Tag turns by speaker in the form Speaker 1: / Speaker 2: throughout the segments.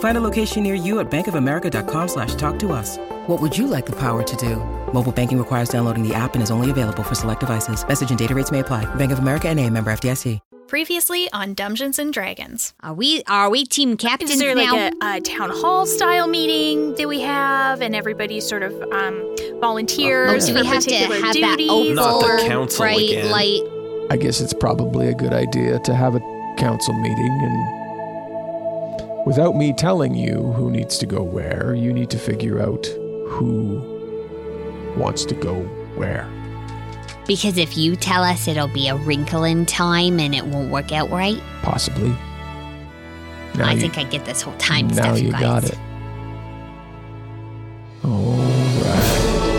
Speaker 1: Find a location near you at bankofamerica.com slash talk to us. What would you like the power to do? Mobile banking requires downloading the app and is only available for select devices. Message and data rates may apply. Bank of America and a member FDIC.
Speaker 2: Previously on Dungeons and Dragons.
Speaker 3: Are we are we team captains
Speaker 4: Is there
Speaker 3: now?
Speaker 4: like a, a town hall style meeting that we have, and everybody sort of um, volunteers
Speaker 3: oh, do
Speaker 4: for
Speaker 3: we have to have
Speaker 4: duties?
Speaker 3: that oval,
Speaker 5: Not the council
Speaker 3: bright
Speaker 5: again.
Speaker 3: light?
Speaker 6: I guess it's probably a good idea to have a council meeting and without me telling you who needs to go where, you need to figure out who wants to go where.
Speaker 3: Because if you tell us it'll be a wrinkle in time and it won't work out right,
Speaker 6: Possibly. Now
Speaker 3: I
Speaker 6: you-
Speaker 3: think I get this whole time
Speaker 6: now
Speaker 3: stuff.
Speaker 6: you
Speaker 3: You
Speaker 6: got it. All right.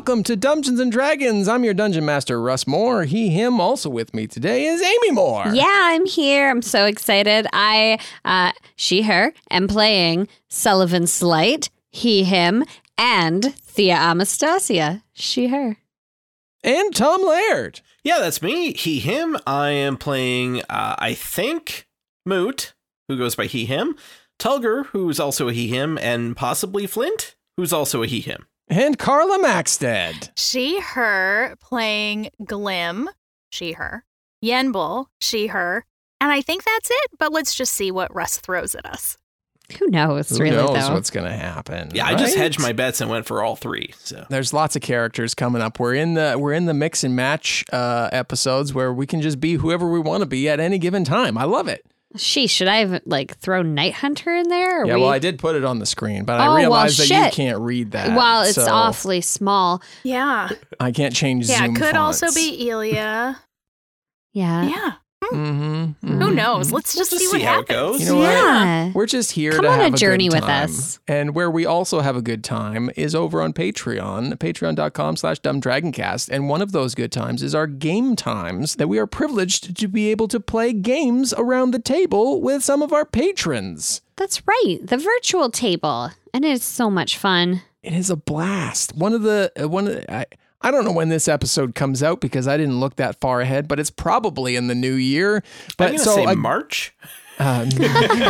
Speaker 6: Welcome to Dungeons and Dragons. I'm your dungeon master, Russ Moore. He, him, also with me today is Amy Moore.
Speaker 3: Yeah, I'm here. I'm so excited. I, uh, she, her, am playing Sullivan Slight, he, him, and Thea Amastasia, she, her.
Speaker 6: And Tom Laird.
Speaker 5: Yeah, that's me. He, him. I am playing, uh, I think, Moot, who goes by he, him, Tulgir, who's also a he, him, and possibly Flint, who's also a he, him.
Speaker 6: And Carla Maxted.
Speaker 4: She, her, playing Glim. She, her. Yenbul. She, her. And I think that's it, but let's just see what Russ throws at us.
Speaker 3: Who knows,
Speaker 6: Who
Speaker 3: really,
Speaker 6: knows
Speaker 3: though?
Speaker 6: what's going to happen?
Speaker 5: Yeah, I just hedged my bets and went for all three. So
Speaker 6: There's lots of characters coming up. We're in the we're in the mix and match uh, episodes where we can just be whoever we want to be at any given time. I love it.
Speaker 3: She, should I have, like, throw Night Hunter in there?
Speaker 6: Yeah,
Speaker 3: we-
Speaker 6: well, I did put it on the screen, but
Speaker 3: Oh,
Speaker 6: I
Speaker 3: well,
Speaker 6: realized that you can't read that.
Speaker 3: Well, it's
Speaker 6: so
Speaker 3: awfully small.
Speaker 4: Yeah.
Speaker 6: I can't change
Speaker 4: Yeah,
Speaker 6: Zoom
Speaker 4: it could
Speaker 6: fonts.
Speaker 4: also be Elia.
Speaker 3: Yeah.
Speaker 4: Yeah.
Speaker 6: Mm-hmm,
Speaker 4: Who knows? Let's just,
Speaker 5: just
Speaker 4: see what
Speaker 5: see how it
Speaker 4: happens.
Speaker 5: goes.
Speaker 6: You know what?
Speaker 3: Yeah.
Speaker 6: We're just here
Speaker 3: Come
Speaker 6: to
Speaker 3: on a
Speaker 6: have
Speaker 3: journey
Speaker 6: good
Speaker 3: with
Speaker 6: time.
Speaker 3: us.
Speaker 6: And where we also have a good time is over on Patreon, patreon.com slash dumbdragoncast. And one of those good times is our game times that we are privileged to be able to play games around the table with some of our patrons.
Speaker 3: That's right. The virtual table. And it's so much fun.
Speaker 6: It is a blast. One of the, uh, one of the, I, I don't know when this episode comes out because I didn't look that far ahead, but it's probably in the new year. But so
Speaker 5: say
Speaker 6: I-
Speaker 5: March.
Speaker 6: Uh,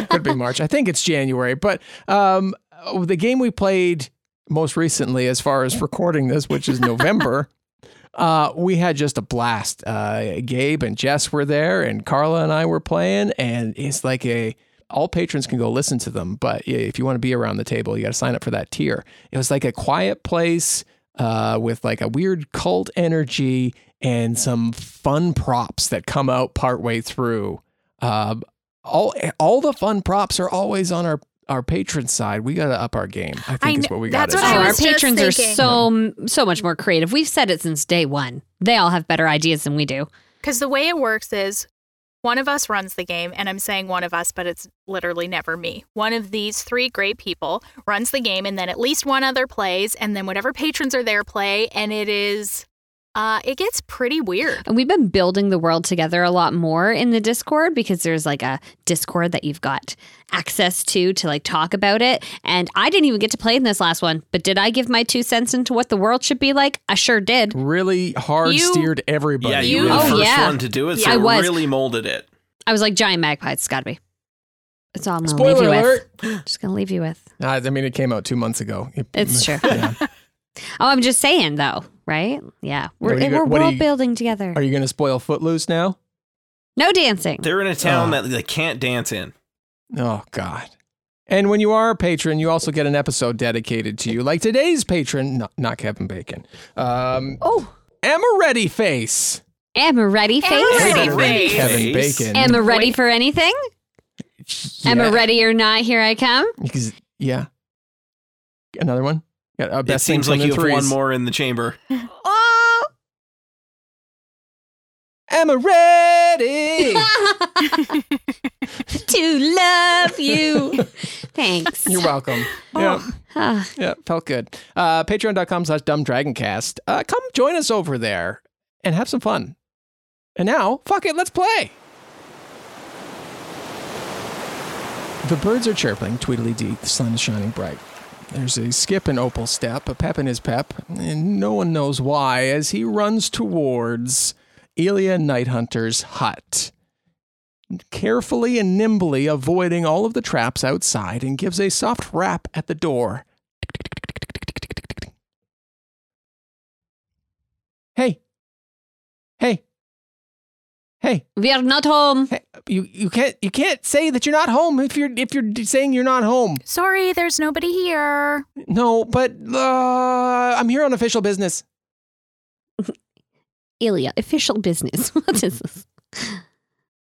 Speaker 6: could be March. I think it's January. But um, oh, the game we played most recently, as far as recording this, which is November, uh, we had just a blast. Uh, Gabe and Jess were there, and Carla and I were playing, and it's like a all patrons can go listen to them, but if you want to be around the table, you got to sign up for that tier. It was like a quiet place uh, with like a weird cult energy and some fun props that come out partway through. Uh, all all the fun props are always on our our patron side. We got to up our game. I think
Speaker 4: I
Speaker 6: is what we got
Speaker 4: that's what. I
Speaker 3: our
Speaker 4: was just
Speaker 3: patrons are so so much more creative. We've said it since day one. They all have better ideas than we do.
Speaker 4: Because the way it works is one of us runs the game, and I'm saying one of us, but it's literally never me. One of these three great people runs the game, and then at least one other plays, and then whatever patrons are there play, and it is, uh, it gets pretty weird.
Speaker 3: And we've been building the world together a lot more in the Discord because there's like a Discord that you've got access to to like talk about it. And I didn't even get to play in this last one, but did I give my two cents into what the world should be like? I sure did.
Speaker 6: Really hard
Speaker 4: You-
Speaker 6: steered everybody.
Speaker 5: Yeah, you,
Speaker 4: You-
Speaker 5: were the
Speaker 3: Oh,
Speaker 5: first
Speaker 3: yeah.
Speaker 5: one to do it, so
Speaker 3: I was.
Speaker 5: really molded it.
Speaker 3: I was like giant magpie, It's got to be. It's all I'm gonna
Speaker 6: Spoiler
Speaker 3: leave you
Speaker 6: alert.
Speaker 3: with. Just gonna leave you with.
Speaker 6: Uh, I mean, it came out two months ago.
Speaker 3: It's true.
Speaker 6: Yeah.
Speaker 3: Oh, I'm just saying though, right? Yeah, we're
Speaker 6: What are you
Speaker 3: we're
Speaker 6: go- what are
Speaker 3: world
Speaker 6: you-
Speaker 3: building together.
Speaker 6: Are you going to spoil Footloose now?
Speaker 3: no dancing.
Speaker 5: They're in a town
Speaker 6: Oh.
Speaker 5: that they can't dance in.
Speaker 6: Oh, God. And when you are a patron, you also get an episode dedicated to you, like today's patron, not, not Kevin Bacon. Um,
Speaker 3: Oh,
Speaker 6: Amaretti Face.
Speaker 3: am I ready, face?
Speaker 4: Amaretti
Speaker 6: Kevin
Speaker 4: Face.
Speaker 6: Kevin Bacon.
Speaker 3: Am I ready for anything? Am I ready or not? Here I come.
Speaker 6: Because- yeah. Another one? Yeah, uh,
Speaker 5: It
Speaker 6: best thing
Speaker 5: seems like
Speaker 6: the
Speaker 5: you have one
Speaker 6: threes.
Speaker 5: more in the chamber.
Speaker 3: Oh,
Speaker 6: Amaretti.
Speaker 3: to love you. Thanks.
Speaker 6: You're welcome. Yeah.
Speaker 3: Ah,
Speaker 6: Yeah, felt good. Uh, Patreon.com slash dumbdragoncast. Uh, come join us over there and have some fun. And now, fuck it, let's play. The birds are chirping, Tweedledee, the sun is shining bright. There's a skip in Opal step, a pep in his pep, and no one knows why as he runs towards Elia Nighthunter's hut carefully and nimbly avoiding all of the traps outside and gives a soft rap at the door. Hey. Hey. Hey.
Speaker 3: we are not home.
Speaker 6: Hey. You you can't you can't say that you're not home if you're if you're saying you're not home.
Speaker 4: Sorry, there's nobody here.
Speaker 6: No, but uh, I'm here on official business.
Speaker 3: Ilya, official business. what is this?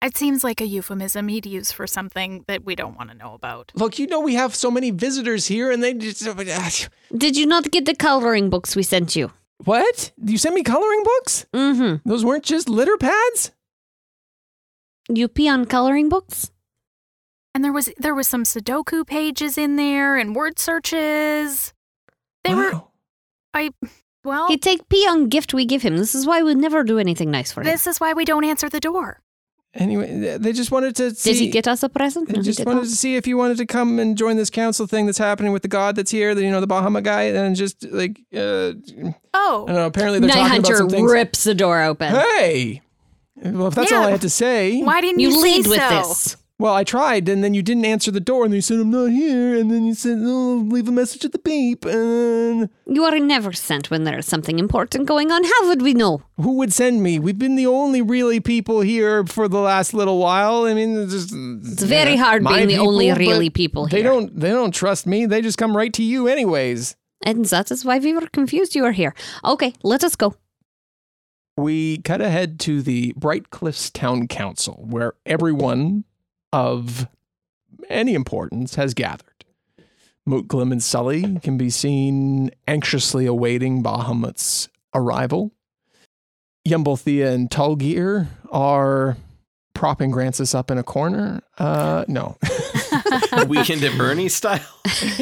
Speaker 4: It seems like a euphemism he'd use for something that we don't want to know about.
Speaker 6: Look, you know we have so many visitors here and they just
Speaker 3: Did you not get the coloring books we sent you?
Speaker 6: What? You sent me coloring books?
Speaker 3: Mm-hmm.
Speaker 6: Those weren't just litter pads?
Speaker 3: You pee on coloring books?
Speaker 4: And there was there was some Sudoku pages in there and word searches. They were I well
Speaker 3: He take pee on gift we give him. This is why we never do anything nice for him.
Speaker 4: this is why we don't answer the door.
Speaker 6: Anyway, they just wanted to see.
Speaker 3: Did he get us a present?
Speaker 6: They
Speaker 3: No,
Speaker 6: just wanted
Speaker 3: not.
Speaker 6: to see if you wanted to come and join this council thing that's happening with the god that's here, the, you know, the Bahama guy, and just like, uh, I
Speaker 4: Oh,
Speaker 6: don't know. Apparently, they're
Speaker 3: Night
Speaker 6: talking about
Speaker 3: Hunter
Speaker 6: some things.
Speaker 3: rips the door open.
Speaker 6: Hey, well, if that's all I had to say.
Speaker 4: why didn't you,
Speaker 3: You lead with
Speaker 4: so?
Speaker 3: this.
Speaker 6: Well, I tried, and then you didn't answer the door, and then you said I'm not here, and then you said oh, leave a message at the beep, and
Speaker 3: You are never sent when there is something important going on. How would we know?
Speaker 6: who would send me? We've been the only really people here for the last little while. I mean, it's just
Speaker 3: It's very hard being the only really people here.
Speaker 6: They don't. They don't trust me. They just come right to you, anyways.
Speaker 3: And that is why we were confused you are here. Okay, let us go.
Speaker 6: We cut ahead to the Bright Cliffs Town Council, where everyone of any importance has gathered. Mootglim and Sully can be seen anxiously awaiting Bahamut's arrival. Yumblethea and Tulgir are propping Grancis up in a corner. Uh, no.
Speaker 5: Weekend at Bernie style.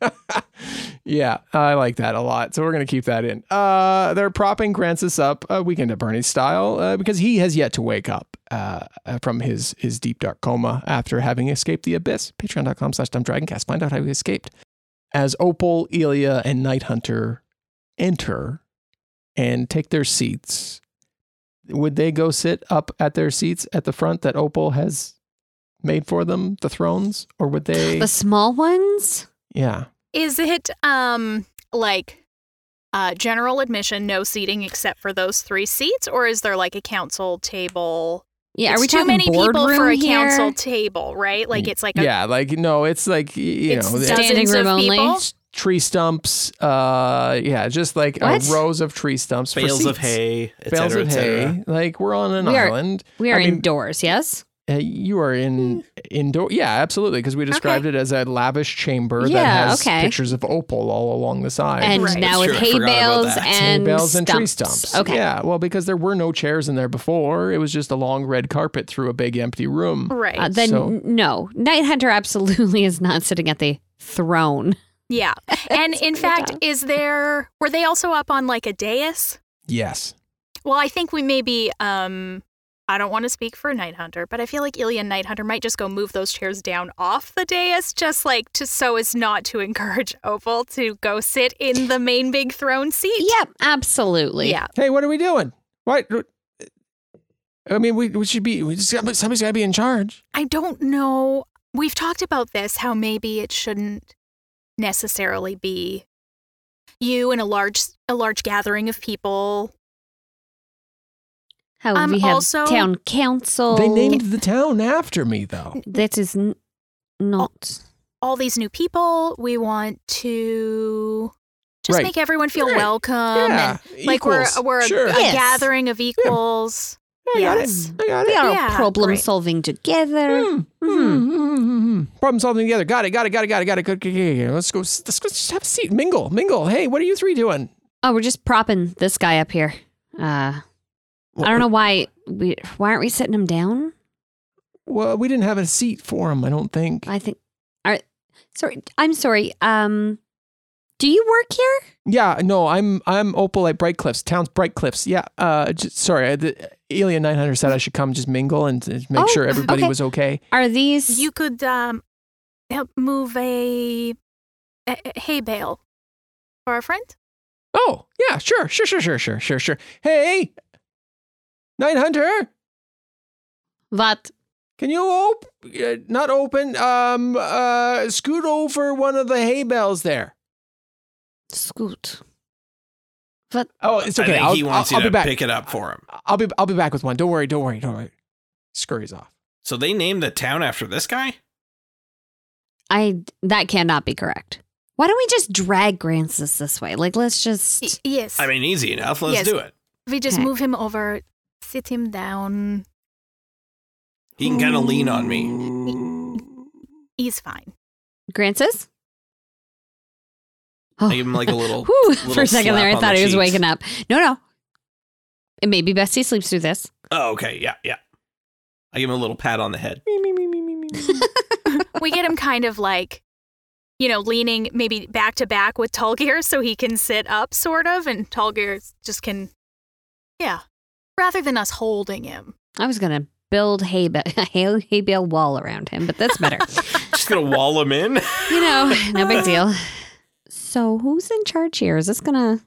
Speaker 6: yeah, I like that a lot. So we're going to keep that in. Uh, they're propping Grancis up, uh, Weekend at Bernie style, uh, because he has yet to wake up uh, from his, his deep dark coma after having escaped the abyss. Patreon.com slash dumbdragoncast. Find out how he escaped. As Opal, Elia, and Night Hunter enter and take their seats, would they go sit up at their seats at the front that Opal has made for them, the thrones? Or would they?
Speaker 3: The small ones?
Speaker 6: yeah.
Speaker 4: Is it um like uh general admission, no seating except for those three seats, or is there like a council table?
Speaker 3: Yeah,
Speaker 4: it's
Speaker 3: are we
Speaker 4: too many people for a
Speaker 3: here?
Speaker 4: council table, right? Like it's like a
Speaker 6: yeah, like no, it's like you
Speaker 4: it's
Speaker 6: know, the-
Speaker 3: Standing
Speaker 4: dozens
Speaker 3: room
Speaker 4: of
Speaker 3: only?
Speaker 4: people.
Speaker 6: tree stumps. Uh, yeah, just like
Speaker 3: What?
Speaker 6: rows of tree stumps, for
Speaker 5: Bales of hay, et
Speaker 6: bales
Speaker 5: cetera,
Speaker 6: of
Speaker 5: et cetera.
Speaker 6: hay. Like we're on an
Speaker 3: We are-
Speaker 6: island.
Speaker 3: We are
Speaker 6: I mean,
Speaker 3: indoors, yes?
Speaker 6: Uh, you are in indoor. Yeah, absolutely, because we described it as a lavish chamber
Speaker 3: Yeah,
Speaker 6: that has
Speaker 3: okay.
Speaker 6: pictures of opal all along the side.
Speaker 3: And
Speaker 4: Right.
Speaker 3: now
Speaker 5: That's
Speaker 3: with
Speaker 5: true,
Speaker 3: hay bales and,
Speaker 6: Hay bales and tree
Speaker 3: stumps.
Speaker 6: stumps.
Speaker 3: Okay.
Speaker 6: Yeah, well, because there were no chairs in there before. It was just a long red carpet through a big empty room.
Speaker 4: Right.
Speaker 3: Uh, then
Speaker 6: So-
Speaker 3: no, Night Hunter absolutely is not sitting at the throne.
Speaker 4: yeah. And in fact,
Speaker 3: down.
Speaker 4: is there were they also up on like a dais?
Speaker 6: Yes.
Speaker 4: Well, I think we maybe um I don't want to speak for Night Hunter, but I feel like Ilya and Night Hunter might just go move those chairs down off the dais, just like to so as not to encourage Opal to go sit in the main big throne seat.
Speaker 3: Yep, absolutely.
Speaker 4: Yeah.
Speaker 6: Hey, what are we doing? What? Uh, I mean, we, we should be. We just got, somebody's got to be in charge.
Speaker 4: I don't know. We've talked about this, how maybe it shouldn't necessarily be you and a large a large gathering of people.
Speaker 3: How
Speaker 4: Um,
Speaker 3: we have
Speaker 4: also-
Speaker 3: town council.
Speaker 6: They named the town after me, though.
Speaker 3: that is n- not.
Speaker 4: All these new people, we want to just
Speaker 6: Right.
Speaker 4: make everyone feel
Speaker 6: Right.
Speaker 4: welcome
Speaker 6: yeah,
Speaker 4: and like we're we're a,
Speaker 6: sure.
Speaker 4: a
Speaker 3: Yes.
Speaker 4: gathering of equals.
Speaker 6: I got
Speaker 4: yes.
Speaker 6: it. I got
Speaker 3: We are
Speaker 4: Yeah,
Speaker 3: problem
Speaker 4: great.
Speaker 3: solving together.
Speaker 6: Hmm. Hmm. Hmm. Problem solving together. Got it. Got it. Got it. Got it. Got it. Good. Let's go. Let's go. Just have a seat. Mingle. Mingle. Hey, what are you three doing?
Speaker 3: Oh, we're just propping this guy up here. Uh, I don't know why we why aren't we sitting him down?
Speaker 6: Well, we didn't have a seat for him. I don't think.
Speaker 3: I think. Are sorry. I'm sorry. Um, do you work here?
Speaker 6: Yeah. No. I'm. I'm Opal at Bright Cliffs. Town's Bright Cliffs. Yeah. Uh. Just, sorry. I- The, Alien 900 said I should come just mingle and just make
Speaker 3: Oh,
Speaker 6: sure everybody
Speaker 3: okay.
Speaker 6: was okay.
Speaker 3: Are these
Speaker 4: You could um help move a, a, a hay bale for a friend.
Speaker 6: Oh, yeah, sure, sure, sure, sure, sure, sure, sure. Hey, Night Hunter,
Speaker 3: what?
Speaker 6: can you op- uh, not open, um, uh, scoot over one of the hay bales there?
Speaker 3: Scoot. What?
Speaker 6: Oh, it's okay.
Speaker 5: I think
Speaker 6: I'll,
Speaker 5: he wants
Speaker 6: I'll,
Speaker 5: you
Speaker 6: I'll
Speaker 5: to
Speaker 6: be back.
Speaker 5: pick it up for him.
Speaker 6: I'll be, I'll be back with one. Don't worry, don't worry, don't worry. Scurries off.
Speaker 5: So they named the town after this guy?
Speaker 3: I that cannot be correct. Why don't we just drag Grancis this way? Like, let's
Speaker 4: Y-
Speaker 3: just.
Speaker 4: yes.
Speaker 5: I mean, easy enough. Let's
Speaker 4: Yes.
Speaker 5: do it.
Speaker 4: we just
Speaker 3: Okay.
Speaker 4: move him over, sit him down.
Speaker 5: He can kind of lean on me.
Speaker 4: He's fine.
Speaker 3: Grancis? Oh.
Speaker 5: I give him like a little.
Speaker 3: Whew, for a second there, I thought
Speaker 5: the
Speaker 3: he was waking up. No, no. It may be best he sleeps through this.
Speaker 5: Oh, okay. Yeah, yeah. I give him a little pat on the head.
Speaker 6: Me, me, me, me, me, me, me.
Speaker 4: we get him kind of like, you know, leaning maybe back to back with Tulgir so he can sit up, sort of, and Tulgir just can, yeah, rather than us holding him.
Speaker 3: I was gonna build hay, ba- hay, hay bale wall around him, but that's better.
Speaker 5: Just gonna wall him in.
Speaker 3: you know, no big deal. So who's in charge here? Is this gonna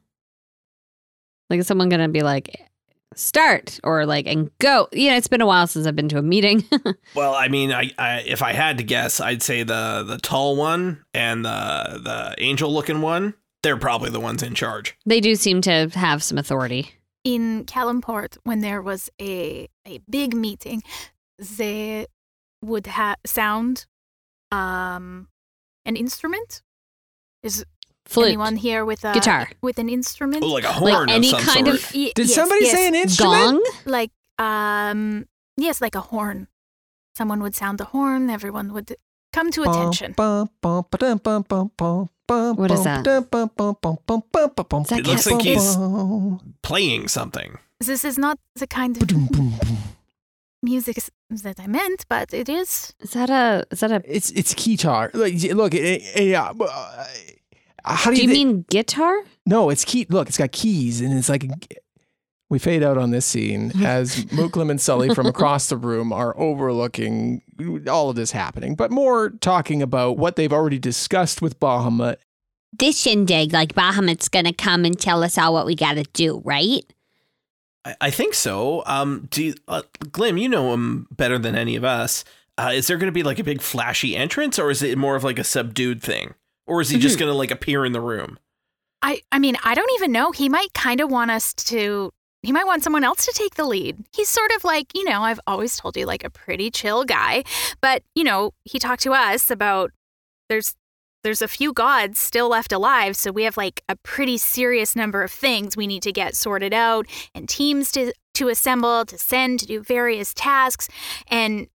Speaker 3: like is someone gonna be like start or like and go? You know, it's been a while since I've been to a meeting.
Speaker 5: Well, I mean, I, I if I had to guess, I'd say the the tall one and the the angel looking one. They're probably the ones in charge.
Speaker 3: they do seem to have some authority.
Speaker 4: In Calimport, when there was a, a big meeting, they would have sound um, an instrument. Is
Speaker 3: Flute,
Speaker 4: anyone here with a
Speaker 3: guitar,
Speaker 4: with an instrument?
Speaker 5: Oh, like a horn
Speaker 3: any
Speaker 5: of some
Speaker 3: kind of-
Speaker 4: Y-
Speaker 6: Did
Speaker 4: yes,
Speaker 6: somebody
Speaker 4: yes.
Speaker 6: say an instrument?
Speaker 3: gong.
Speaker 4: like um yes like a horn someone would sound the horn everyone would come to attention
Speaker 6: What
Speaker 3: What is that? Is that
Speaker 5: It looks like he's- Playing something.
Speaker 4: this is not the kind of
Speaker 6: boom, boom.
Speaker 4: music that i meant but it is
Speaker 3: Is that a is that a
Speaker 6: It's it's guitar. Like, look, it, it, yeah. uh, How do
Speaker 3: do
Speaker 6: you,
Speaker 3: you
Speaker 6: thi-
Speaker 3: mean guitar?
Speaker 6: No, it's key. Look, it's got keys, and it's like a, we fade out on this scene as Muklim and Sully from across the room are overlooking all of this happening, but more talking about what they've already discussed with Bahamut.
Speaker 3: This shindig, like Bahamut's gonna come and tell us all what we gotta do, right?
Speaker 5: I, I think so. Um, do you, uh, Glim, you know him better than any of us. Uh, is there going to be like a big flashy entrance, or is it more of like a subdued thing, or is he just going to like appear in the room?
Speaker 4: i i mean i don't even know he might kind of want us to he might want someone else to take the lead. He's sort of like you know i've always told you like a pretty chill guy. But you know he talked to us about there's there's a few gods still left alive so we have like a pretty serious number of things we need to get sorted out and teams to to assemble to send to do various tasks. And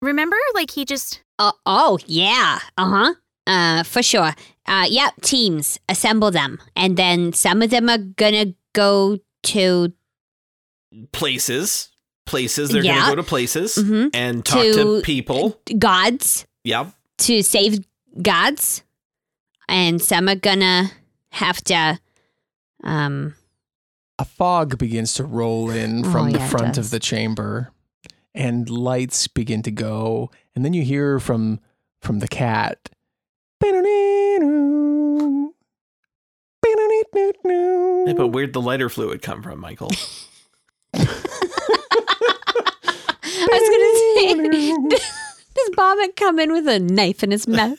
Speaker 4: remember like he just
Speaker 3: Uh, oh yeah, uh huh, uh for sure. Uh, yeah, teams assemble them, and then some of them are gonna go to
Speaker 5: Places, places. They're going to go to places
Speaker 3: mhm,
Speaker 5: and talk to,
Speaker 3: To-
Speaker 5: people.
Speaker 3: gods
Speaker 5: Yep.
Speaker 3: to save gods, and some are gonna have to. Um,
Speaker 6: A fog begins to roll in
Speaker 3: Oh,
Speaker 6: from the
Speaker 3: yeah, it
Speaker 6: front of the chamber, and lights begin to go, and then you hear from from the cat.
Speaker 5: Yeah, but where'd the lighter fluid come from, Michael?
Speaker 3: I was gonna say, does Bobbit come in with a knife in his mouth?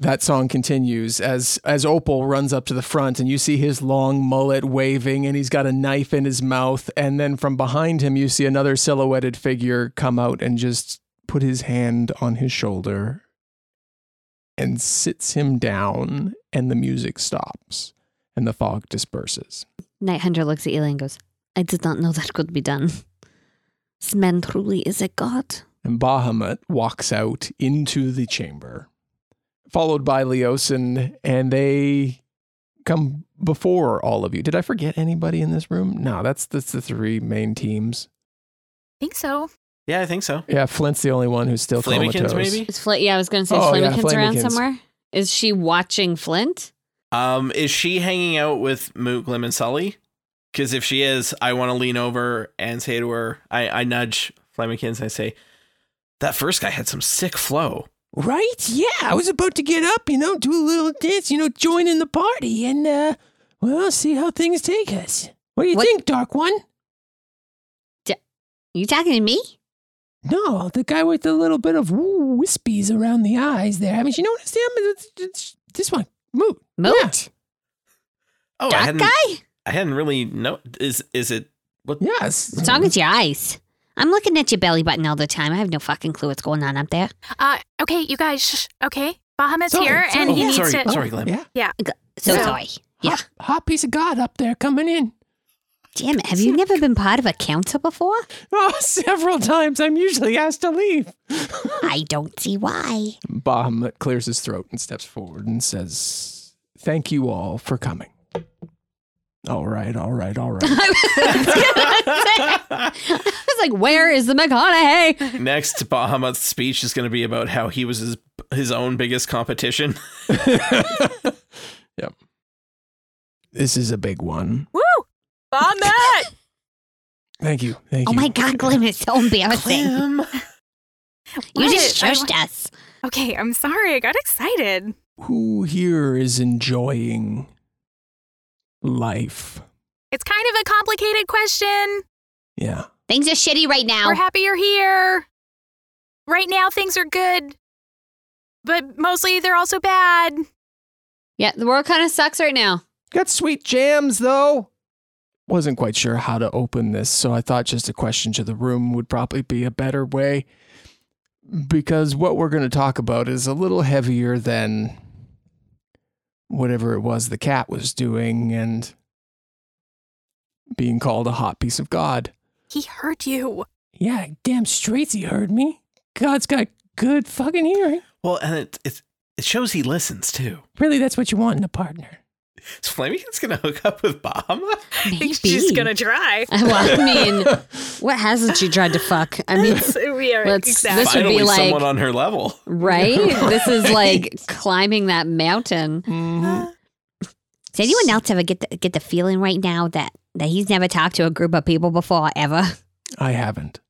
Speaker 6: That song continues as as Opal runs up to the front and you see his long mullet waving and he's got a knife in his mouth and then from behind him you see another silhouetted figure come out and just put his hand on his shoulder and sits him down and the music stops and the fog disperses.
Speaker 3: Night Hunter looks at Eli and goes, I did not know that could be done. This man truly is a god.
Speaker 6: And Bahamut walks out into the chamber, followed by Leosin, and they come before all of you. Did I forget anybody in this room? No, that's that's the three main teams.
Speaker 4: I think so.
Speaker 5: Yeah, I think so.
Speaker 6: Yeah, Flint's the only one who's still
Speaker 5: Flamikins,
Speaker 6: comatose.
Speaker 5: maybe?
Speaker 3: Is Flint, yeah, I was going to say,
Speaker 6: Oh,
Speaker 3: is
Speaker 6: yeah,
Speaker 3: Flamikins around somewhere? Is she watching Flint?
Speaker 5: Um, is she hanging out with Moot, Glim, and Sully? Because if she is, I want to lean over and say to her, I, I nudge Flamikins and I say, that first guy had some sick flow.
Speaker 6: Right? Yeah, I was about to get up, you know, do a little dance, you know, join in the party, and uh, well, see how things take us. What do you
Speaker 3: What-
Speaker 6: think, Dark One?
Speaker 3: you talking to me?
Speaker 6: No, the guy with the little bit of woo, wispies around the eyes there. I mean, you know what I'm saying? It's, it's, this one, Moot.
Speaker 3: Moot?
Speaker 5: Oh, I
Speaker 3: That
Speaker 5: hadn't,
Speaker 3: guy?
Speaker 5: I hadn't really know. Is is it what?
Speaker 6: Yes.
Speaker 3: What's wrong with your eyes? I'm looking at your belly button all the time. I have no fucking clue what's going on up there.
Speaker 4: Uh, okay, you guys, shh, okay? Bahamut's
Speaker 6: Sorry,
Speaker 4: here,
Speaker 6: sorry.
Speaker 4: and he
Speaker 5: Oh,
Speaker 4: needs
Speaker 5: sorry,
Speaker 4: to.
Speaker 5: sorry, Glenn.
Speaker 6: Yeah.
Speaker 3: So
Speaker 4: So-
Speaker 3: sorry. Yeah.
Speaker 6: Hot, hot piece of God up there coming in.
Speaker 3: Damn it. Have you never been part of a council before?
Speaker 6: Oh, several times. I'm usually asked to leave.
Speaker 3: I don't see why.
Speaker 6: Bahamut clears his throat and steps forward and says, Thank you all for coming. All right, all right, all right.
Speaker 3: I was like, where is the McConaughey?
Speaker 5: Next, Bahamut's speech is going to be about how he was his his own biggest competition.
Speaker 6: yep. This is a big one.
Speaker 4: Woo! Bahamut!
Speaker 6: Thank you. Thank
Speaker 3: Oh
Speaker 6: you.
Speaker 3: my God, Glim, it's so embarrassing.
Speaker 5: Glim.
Speaker 3: You
Speaker 4: What?
Speaker 3: just
Speaker 4: I
Speaker 3: shushed
Speaker 4: wa-
Speaker 3: us.
Speaker 4: okay, I'm sorry. I got excited.
Speaker 6: Who here is enjoying life?
Speaker 4: It's kind of a complicated question.
Speaker 6: Yeah.
Speaker 3: Things are shitty right now.
Speaker 4: We're happy you're here. Right now, things are good, but mostly they're also bad.
Speaker 3: yeah, the world kind of sucks right now.
Speaker 6: Got sweet jams, though. Wasn't quite sure how to open this, so I thought just a question to the room would probably be a better way. Because what we're going to talk about is a little heavier than whatever it was the cat was doing and being called a hot piece of God.
Speaker 4: He heard you.
Speaker 6: Yeah, damn straight he heard me. God's got good fucking hearing.
Speaker 5: Well, and it it it shows he listens too.
Speaker 6: Really, that's what you want in a partner.
Speaker 5: Is Flamington's going to hook up with Bahamut?
Speaker 4: I
Speaker 3: Maybe.
Speaker 4: think she's gonna try.
Speaker 3: well, I mean, what hasn't she tried to fuck? I mean,
Speaker 4: we are
Speaker 3: Let's-
Speaker 4: exactly.
Speaker 3: this would
Speaker 5: Finally,
Speaker 3: be like-
Speaker 5: someone on her level.
Speaker 3: right? This is like climbing that mountain.
Speaker 6: Mhm.
Speaker 3: Does anyone else ever get the, get the feeling right now that, that he's never talked to a group of people before ever?
Speaker 6: I haven't.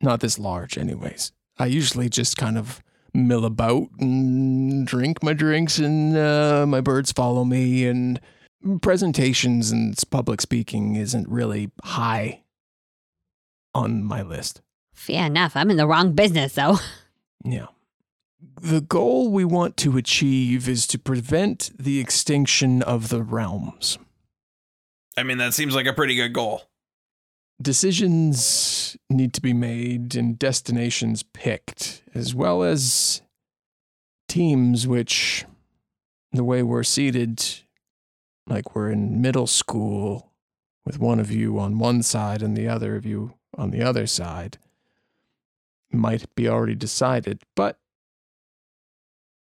Speaker 6: Not this large, anyways. I usually just kind of mill about and drink my drinks, and uh, my birds follow me. And presentations and public speaking isn't really high on my list.
Speaker 3: Fair enough. I'm in the wrong business, though.
Speaker 6: Yeah. The goal we want to achieve is to prevent the extinction of the realms.
Speaker 5: I mean, that seems like a pretty good goal.
Speaker 6: Decisions need to be made and destinations picked, as well as teams which, the way we're seated, like we're in middle school with one of you on one side and the other of you on the other side, might be already decided, but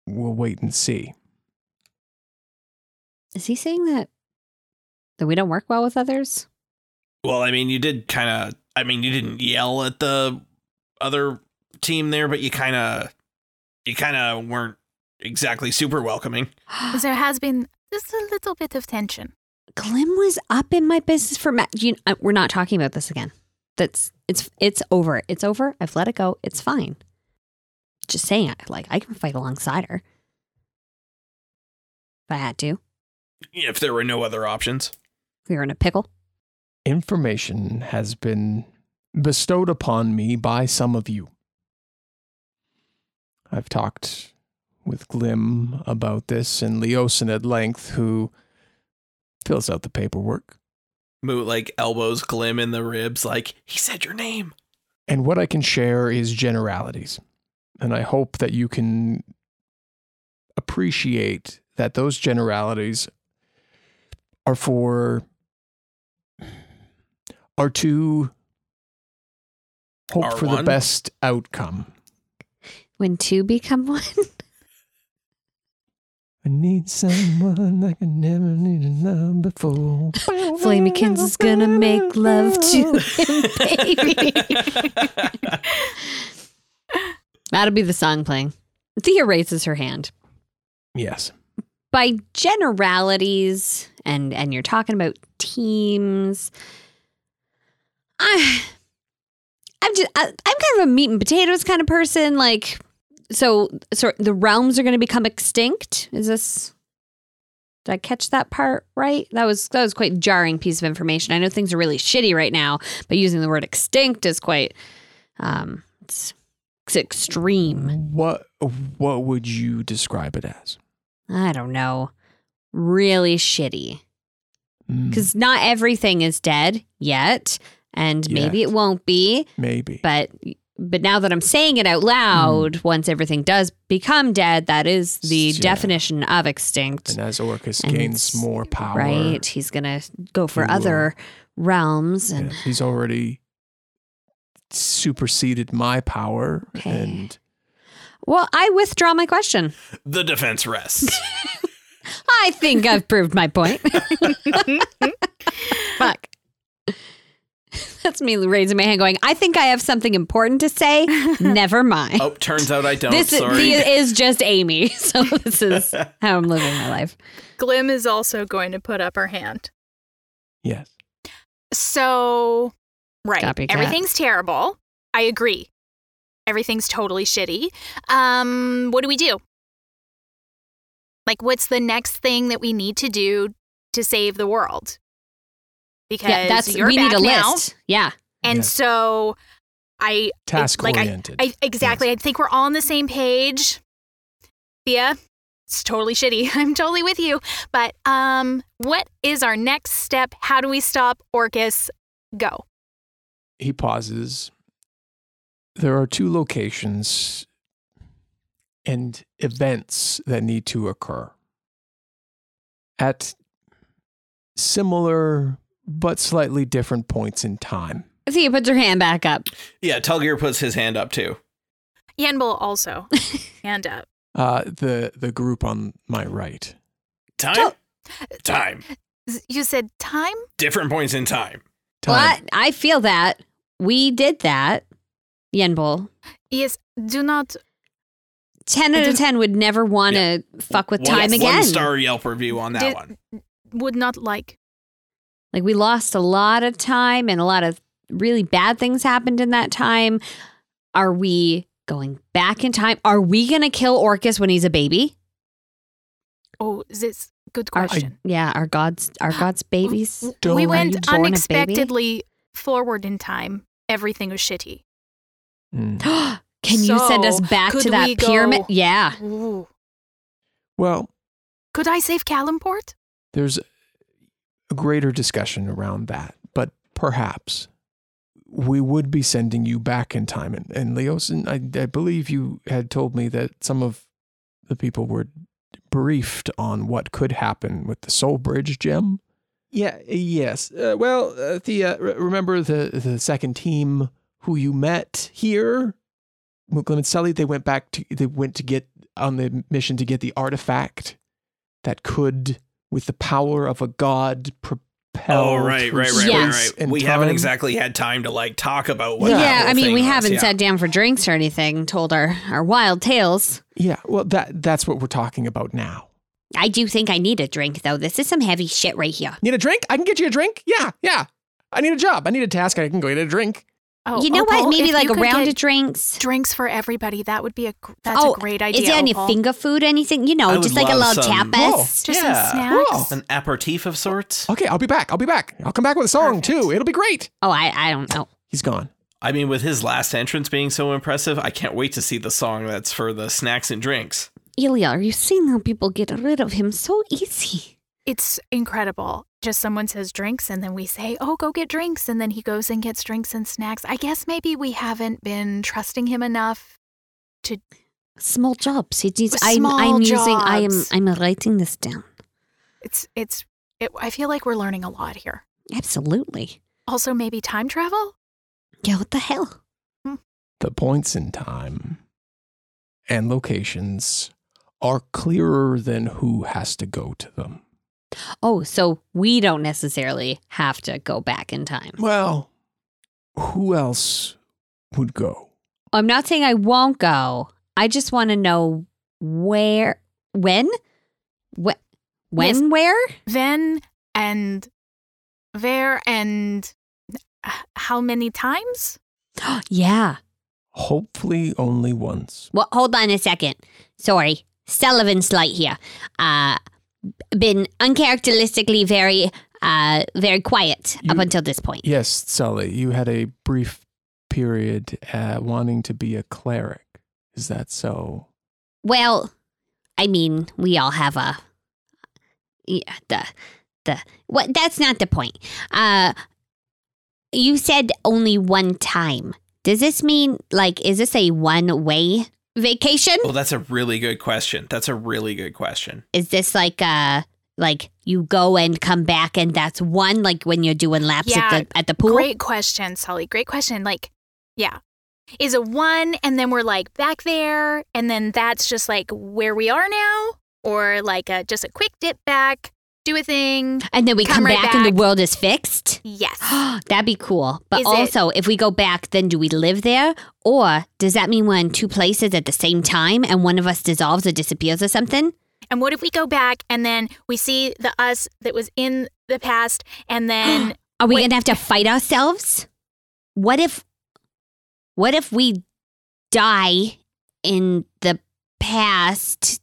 Speaker 6: we'll wait and see.
Speaker 3: Is he saying that that we don't work well with others?
Speaker 5: Well, I mean, you did kind of I mean, you didn't yell at the other team there, but you kind of, you kind of weren't exactly super welcoming.
Speaker 4: there has been just a little bit of tension.
Speaker 3: Glim was up in my business for ma- you, uh, we're not talking about this again. That's it's it's over. It's over. I've let it go. It's fine. Just saying, like I can fight alongside her if I had to.
Speaker 5: If there were no other options.
Speaker 3: If we were in a pickle.
Speaker 6: Information has been bestowed upon me by some of you. I've talked with Glim about this and Leosin at length, who fills out the paperwork.
Speaker 5: Moot like elbows Glim in the ribs, like, he said your name.
Speaker 6: And what I can share is generalities. And I hope that you can appreciate that those generalities are for are to hope for the best outcome.
Speaker 3: When two become one.
Speaker 6: I need someone like I never needed love before.
Speaker 3: Flamikins is gonna make love to him, baby. That'll be the song playing. Thea raises her hand.
Speaker 6: Yes.
Speaker 3: By generalities, and and you're talking about teams. I, I'm just I, I'm kind of a meat and potatoes kind of person. Like, so so the realms are going to become extinct. Is this? Did I catch that part right? That was that was quite a jarring piece of information. I know things are really shitty right now, but using the word extinct is quite um it's, it's extreme.
Speaker 6: What what would you describe it as?
Speaker 3: I don't know. Really shitty.
Speaker 6: Mm,
Speaker 3: Because not everything is dead yet, and maybe it won't be.
Speaker 6: maybe.
Speaker 3: But but now that I'm saying it out loud, hmm. once everything does become dead, that is the
Speaker 6: Yeah.
Speaker 3: definition of extinct.
Speaker 6: and as Orcus
Speaker 3: And
Speaker 6: gains more power,
Speaker 3: Right? He's gonna go for
Speaker 6: He will.
Speaker 3: Uh, other realms, and
Speaker 6: yeah, he's already superseded my power
Speaker 3: Okay.
Speaker 6: and
Speaker 3: well, I withdraw my question.
Speaker 5: the defense rests.
Speaker 3: I think I've proved my point. Fuck. That's me raising my hand, going. I think I have something important to say. Never mind.
Speaker 5: oh, turns out I don't.
Speaker 3: this is,
Speaker 5: sorry.
Speaker 3: Thea is just Amy, so this is how I'm living my life.
Speaker 4: Glim is also going to put up her hand.
Speaker 6: yes.
Speaker 4: So, right.
Speaker 3: Copycat.
Speaker 4: Everything's terrible. I agree. Everything's totally shitty. Um, what do we do? Like, what's the next thing that we need to do to save the world? Because
Speaker 3: yeah, that's
Speaker 4: you're
Speaker 3: we need a
Speaker 4: now,
Speaker 3: list. Yeah,
Speaker 4: and
Speaker 6: Yes.
Speaker 4: so I
Speaker 6: task
Speaker 4: like,
Speaker 6: oriented.
Speaker 4: I, exactly. I think we're all on the same page. Thea, it's totally shitty. I'm totally with you. But um, what is our next step? How do we stop Orcus? Go.
Speaker 6: he pauses. There are two locations and events that need to occur at similar but slightly different points in time.
Speaker 3: Thea puts her hand back up.
Speaker 5: yeah, Tulgir puts his hand up too.
Speaker 4: Yenbul also. Hand up.
Speaker 6: Uh, the the group on my right.
Speaker 5: Time?
Speaker 4: Tell-
Speaker 5: time.
Speaker 4: You said time?
Speaker 5: Different points in time.
Speaker 3: Well, I,
Speaker 6: Time.
Speaker 3: I feel that we did that. Yenbul.
Speaker 4: Yes. Do not.
Speaker 3: 10 out of 10 would never want to fuck with
Speaker 5: One-
Speaker 3: time again.
Speaker 5: One star Yelp review on that
Speaker 4: did-
Speaker 5: one.
Speaker 4: Would not like.
Speaker 3: Like we lost a lot of time and a lot of really bad things happened in that time. Are we going back in time? Are we going to kill Orcus when he's a baby?
Speaker 4: Oh, is this good
Speaker 3: Are-
Speaker 4: question.
Speaker 3: Yeah, our gods our gods babies.
Speaker 4: we
Speaker 6: Don't
Speaker 4: went
Speaker 3: you born a baby?
Speaker 4: unexpectedly forward in time. Everything was shitty.
Speaker 6: Mm.
Speaker 3: Can you send us back to that
Speaker 4: we go-
Speaker 3: pyramid? Yeah.
Speaker 4: Ooh.
Speaker 6: Well,
Speaker 4: Could I save Calimport?
Speaker 6: there's a greater discussion around that, but perhaps we would be sending you back in time. And, and I, I believe you had told me that some of the people were briefed on what could happen with the Soul Bridge gem. Yeah, yes. Uh, well, uh, Thea, remember the, the second team who you met here? Muklim and Sully, they went back to, they went to get on the mission to get the artifact that could with the power of a god, pro- propelled.
Speaker 5: Oh, right,
Speaker 6: through
Speaker 5: right, right,
Speaker 3: Yeah.
Speaker 5: right, right.
Speaker 6: and
Speaker 5: We haven't exactly had time to like talk about what.
Speaker 6: Yeah.
Speaker 5: that
Speaker 3: Yeah,
Speaker 5: whole
Speaker 3: I mean,
Speaker 5: thing
Speaker 3: we
Speaker 5: was,
Speaker 3: haven't
Speaker 5: yeah.
Speaker 3: sat down for drinks or anything, told our, our wild tales.
Speaker 6: Yeah, well, that that's what we're talking about now.
Speaker 3: I do think I need a drink, though. This is some heavy shit right here.
Speaker 6: Need a drink? I can get you a drink. Yeah, yeah. I need a job. I need a task. I can go get a drink.
Speaker 4: Oh,
Speaker 3: you know
Speaker 4: Opal,
Speaker 3: what? Maybe like a round of drinks.
Speaker 4: drinks for everybody. That would be a that's
Speaker 3: oh,
Speaker 4: a great idea.
Speaker 3: Is there any
Speaker 4: Opal.
Speaker 3: finger food, anything? You know, just like a little
Speaker 5: some-
Speaker 3: tapas.
Speaker 6: Whoa.
Speaker 4: Just
Speaker 5: Yeah.
Speaker 4: some snacks.
Speaker 6: Whoa.
Speaker 5: An aperitif of sorts.
Speaker 6: Okay, I'll be back. I'll be back. I'll come back with a song
Speaker 4: Perfect.
Speaker 6: too. It'll be great.
Speaker 3: Oh, I, I don't know.
Speaker 6: He's gone.
Speaker 5: I mean, with his last entrance being so impressive, I can't wait to see the song that's for the snacks and drinks.
Speaker 3: Ilya, are you seeing how people get rid of him so easy?
Speaker 4: It's incredible. Just someone says drinks, and then we say, "Oh, go get drinks," and then he goes and gets drinks and snacks. I guess maybe we haven't been trusting him enough. To.
Speaker 3: Small jobs. It is, I'm,
Speaker 4: Small
Speaker 3: I'm using. I am. I'm writing this down.
Speaker 4: It's it's. It, I feel like we're learning a lot here.
Speaker 3: Absolutely.
Speaker 4: Also, maybe time travel.
Speaker 3: Yeah. What the hell? Hmm.
Speaker 6: The points in time and locations are clearer than who has to go to them.
Speaker 3: Oh, so we don't necessarily have to go back in time.
Speaker 6: Well, who else would go?
Speaker 3: I'm not saying I won't go. I just want to know where, when, Wh- when,
Speaker 4: Yes.
Speaker 3: where.
Speaker 4: Then and where and uh, how many times?
Speaker 3: yeah.
Speaker 6: Hopefully, only once.
Speaker 3: Well, hold on a second. Sorry, Sullivan Slight here. Uh, been uncharacteristically very, uh, very quiet up until this point.
Speaker 6: Yes, Sully, you had a brief period uh, wanting to be a cleric. Is that so?
Speaker 3: Well, I mean, we all have a yeah, the the what that's not the point. Uh you said only one time. Does this mean like is this a one way vacation?
Speaker 5: Well, that's a really good question. That's a really good question.
Speaker 3: Is this like uh like you go and come back and that's one like when you're doing laps
Speaker 4: Yeah,
Speaker 3: at the at the pool?
Speaker 4: Great question, Sully. Great question. Like, yeah. Is it one and then we're like back there and then that's just like where we are now? Or like a, just a quick dip back, do a thing?
Speaker 3: And then we
Speaker 4: Come
Speaker 3: come,
Speaker 4: right
Speaker 3: back, and the world is fixed?
Speaker 4: Yes.
Speaker 3: That'd be cool. But
Speaker 4: Is it-
Speaker 3: also, if we go back, then do we live there? Or does that mean we're in two places at the same time and one of us dissolves or disappears or something?
Speaker 4: and what if we go back and then we see the us that was in the past and then
Speaker 3: Are we going to have to fight ourselves? What if what if we die in the past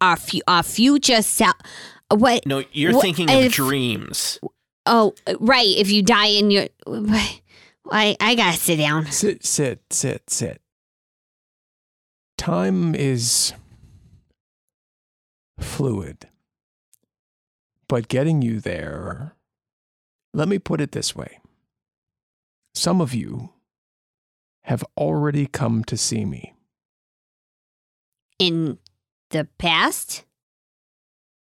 Speaker 3: our fu- our future self what
Speaker 5: No, you're
Speaker 3: What
Speaker 5: thinking of
Speaker 3: if-
Speaker 5: dreams.
Speaker 3: Oh, right, if you die in your I I got to sit down.
Speaker 6: Sit, sit, sit, sit. Time is fluid. But getting you there, let me put it this way. Some of you have already come to see me.
Speaker 3: In the past?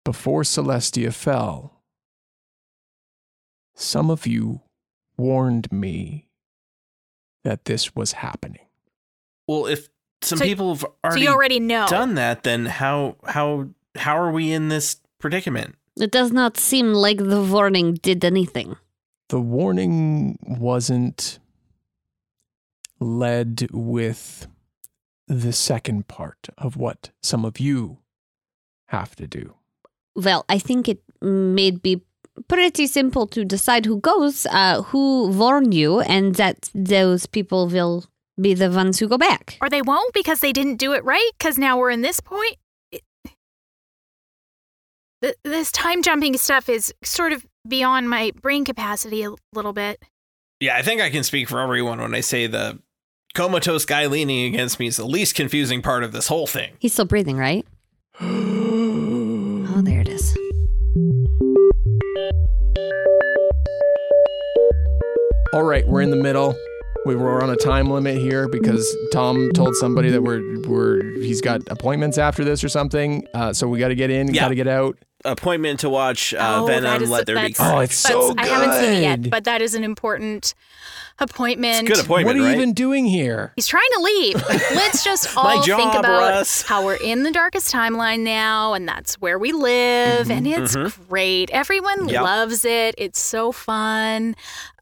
Speaker 6: Before Celestia fell, some of you warned me that this was happening.
Speaker 5: Well, if some
Speaker 4: So-
Speaker 5: people have
Speaker 4: so
Speaker 5: already,
Speaker 4: you already know.
Speaker 5: done that, then how how how are we in this predicament?
Speaker 3: It does not seem like the warning did anything.
Speaker 6: the warning wasn't led with the second part of what some of you have to do.
Speaker 3: Well, I think it may be pretty simple to decide who goes, uh, who warned you, and that those people will be the ones who go back.
Speaker 4: Or they won't because they didn't do it right because now we're in this point. It- th- this time jumping stuff is sort of beyond my brain capacity a little bit.
Speaker 5: Yeah, I think I can speak for everyone when I say the comatose guy leaning against me is the least confusing part of this whole thing.
Speaker 3: He's still breathing, right?
Speaker 6: All right, we're in the middle. We were on a time limit here because Tom told somebody that we're we're he's got appointments after this or something. Uh, so we got to get in,
Speaker 5: Yeah.
Speaker 6: got to get out.
Speaker 5: Appointment to watch uh,
Speaker 4: Oh,
Speaker 5: Venom.
Speaker 4: is-
Speaker 5: Let there be
Speaker 4: that's-
Speaker 6: Oh,
Speaker 5: carnage.
Speaker 6: it's so good.
Speaker 4: I haven't seen it yet, but that is an important appointment.
Speaker 5: It's a good appointment,
Speaker 6: what are you
Speaker 5: right?
Speaker 6: even doing here?
Speaker 4: He's trying to leave. Let's just
Speaker 5: My
Speaker 4: all think about
Speaker 5: Russ.
Speaker 4: how we're in the darkest timeline now, and that's where we live, and it's great. Everyone
Speaker 5: Mm-hmm. Yep.
Speaker 4: loves it. It's so fun.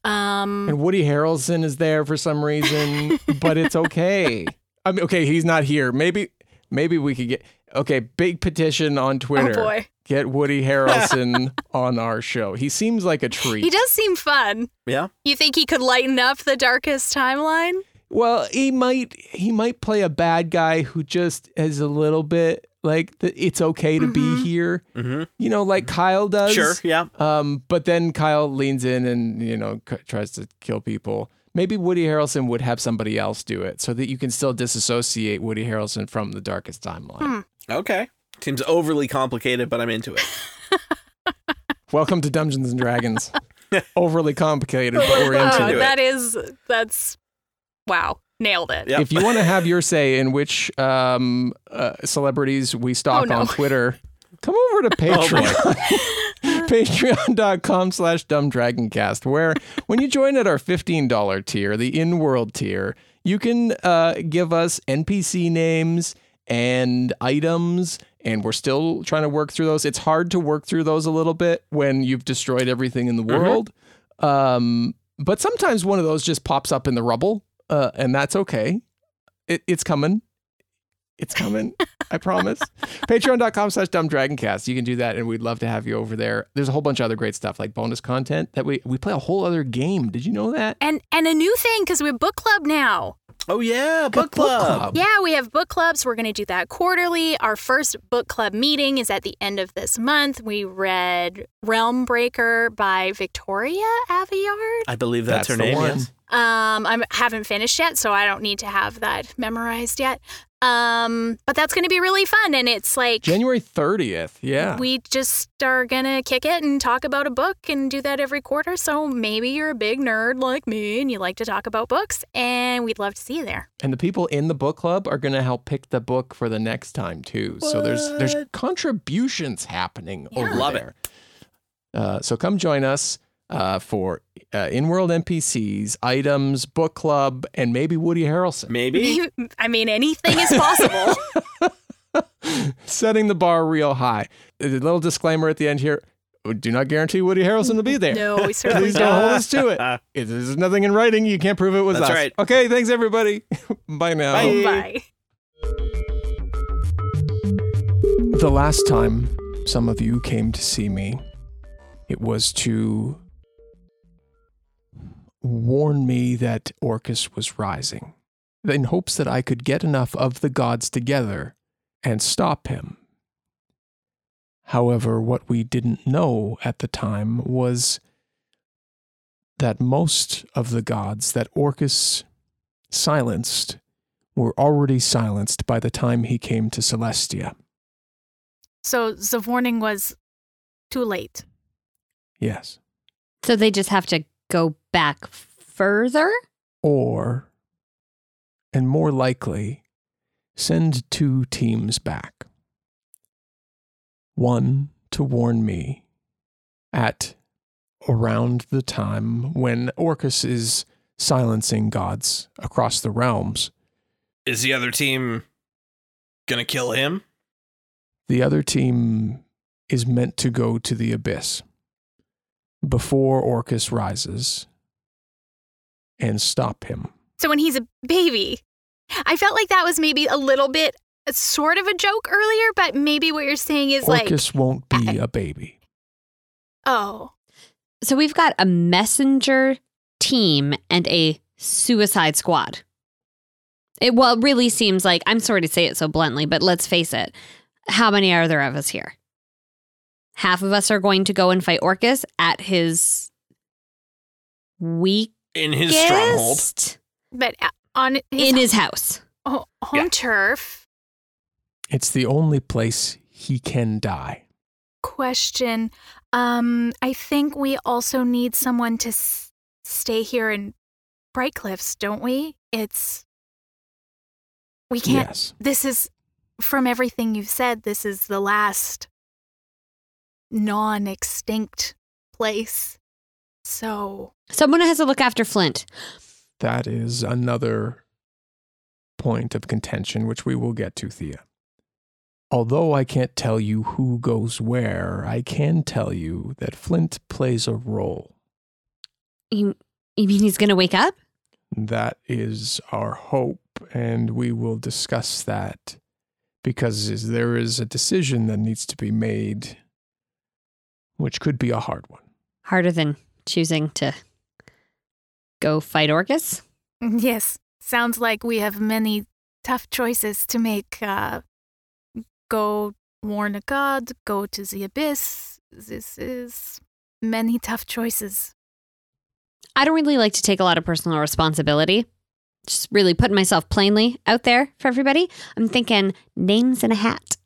Speaker 4: Um,
Speaker 6: And Woody Harrelson is there for some reason, but it's okay. I mean, okay, he's not here. Maybe, maybe we could get okay. Big petition on Twitter.
Speaker 4: oh boy,
Speaker 6: Get Woody Harrelson on our show. He seems like a treat.
Speaker 4: he does seem fun.
Speaker 5: Yeah.
Speaker 4: You think he could lighten up the darkest timeline?
Speaker 6: Well, he might. He might play a bad guy who just is a little bit like the, it's okay to be here.
Speaker 5: Mm-hmm.
Speaker 6: You know, like Kyle does.
Speaker 5: Sure. Yeah.
Speaker 6: Um, but then Kyle leans in and you know c- tries to kill people. Maybe Woody Harrelson would have somebody else do it so that you can still disassociate Woody Harrelson from the darkest timeline.
Speaker 5: Okay. Seems overly complicated, but I'm into it.
Speaker 6: Welcome to Dungeons and Dragons. Overly complicated, but we're into
Speaker 4: Oh,
Speaker 6: it.
Speaker 4: that is that's wow, nailed it.
Speaker 5: Yep.
Speaker 6: If you want to have your say in which um, uh, celebrities we stalk
Speaker 4: Oh, no.
Speaker 6: on Twitter, come over to
Speaker 5: Oh,
Speaker 6: Patreon. Patreon.com slash dumbdragoncast, where when you join at our $15 tier, the in-world tier, you can uh, give us NPC names and items, and we're still trying to work through those. It's hard to work through those a little bit when you've destroyed everything in the world. Um, but sometimes one of those just pops up in the rubble, uh, and that's okay. It, it's coming. It's coming. I promise. Patreon.com slash dumb dumbdragoncast. You can do that, and we'd love to have you over there. There's a whole bunch of other great stuff like bonus content that we we play a whole other game. Did you know that?
Speaker 4: And and a new thing because we have book club now.
Speaker 5: Oh yeah, book club.
Speaker 4: Yeah, we have book clubs. We're going to do that quarterly. Our first book club meeting is at the end of this month. We read Realm Breaker by Victoria Aveyard.
Speaker 5: I believe that's,
Speaker 6: That's
Speaker 5: her
Speaker 6: the
Speaker 5: name.
Speaker 6: one.
Speaker 5: Yes.
Speaker 4: Um, I haven't finished yet, so I don't need to have that memorized yet. Um, but that's going to be really fun, and it's like
Speaker 6: January 30th. Yeah.
Speaker 4: we just are gonna kick it and talk about a book and do that every quarter. So maybe you're a big nerd like me and you like to talk about books, and we'd love to see you there.
Speaker 6: and the people in the book club are going to help pick the book for the next time too. So there's there's contributions happening over
Speaker 5: Love it.
Speaker 6: Uh, so come join us uh, for uh, in-world NPCs, items, book club, and maybe Woody Harrelson.
Speaker 5: Maybe.
Speaker 4: I mean, anything is possible.
Speaker 6: Setting the bar real high. A little disclaimer at the end here. Do not guarantee Woody Harrelson will be there.
Speaker 4: no, we certainly
Speaker 6: Please don't hold
Speaker 4: don't.
Speaker 6: hold us to it. If There's nothing in writing. You can't prove it was
Speaker 5: That's
Speaker 6: us.
Speaker 5: right.
Speaker 6: Okay, thanks everybody. Bye now.
Speaker 5: Bye.
Speaker 4: Bye.
Speaker 6: The last time some of you came to see me, it was to warn me that Orcus was rising, in hopes that I could get enough of the gods together and stop him. However, what we didn't know at the time was that most of the gods that Orcus silenced were already silenced by the time he came to Celestia.
Speaker 4: So the warning was too late.
Speaker 6: Yes.
Speaker 3: So they just have to go back further?
Speaker 6: Or, and more likely, send two teams back. One to warn me at around the time when Orcus is silencing gods across the realms.
Speaker 5: Is the other team gonna kill him?
Speaker 6: The other team is meant to go to the abyss before Orcus rises and stop him.
Speaker 4: So when he's a baby, I felt like that was maybe a little bit sort of a joke earlier, but maybe what you're saying is like,
Speaker 6: Orcus won't be a baby.
Speaker 4: oh,
Speaker 3: So we've got a messenger team and a suicide squad. It well it really seems like I'm sorry to say it so bluntly, but let's face it. How many are there of us here? Half of us are going to go and fight Orcus at his weak
Speaker 5: In his stronghold.
Speaker 4: but uh, on his,
Speaker 3: in his house.
Speaker 4: ho- home
Speaker 5: Yeah.
Speaker 4: turf.
Speaker 6: It's the only place he can die.
Speaker 4: Question. Um, I think we also need someone to s- stay here in Bright Cliffs, don't we? It's we can't.
Speaker 6: Yes.
Speaker 4: This is from everything you've said. This is the last non-extinct place. So
Speaker 3: Someone has to look after Flint.
Speaker 6: that is another point of contention, which we will get to, Thea. Although I can't tell you who goes where, I can tell you that Flint plays a role.
Speaker 3: You, you mean he's going to wake up?
Speaker 6: That is our hope, and we will discuss that because there is a decision that needs to be made, which could be a hard one.
Speaker 3: Harder than choosing to go fight Orcus?
Speaker 4: Yes, sounds like we have many tough choices to make. Uh, go warn a god, go to the abyss. This is many tough choices.
Speaker 3: I don't really like to take a lot of personal responsibility. Just really putting myself plainly out there for everybody. I'm thinking names in a hat.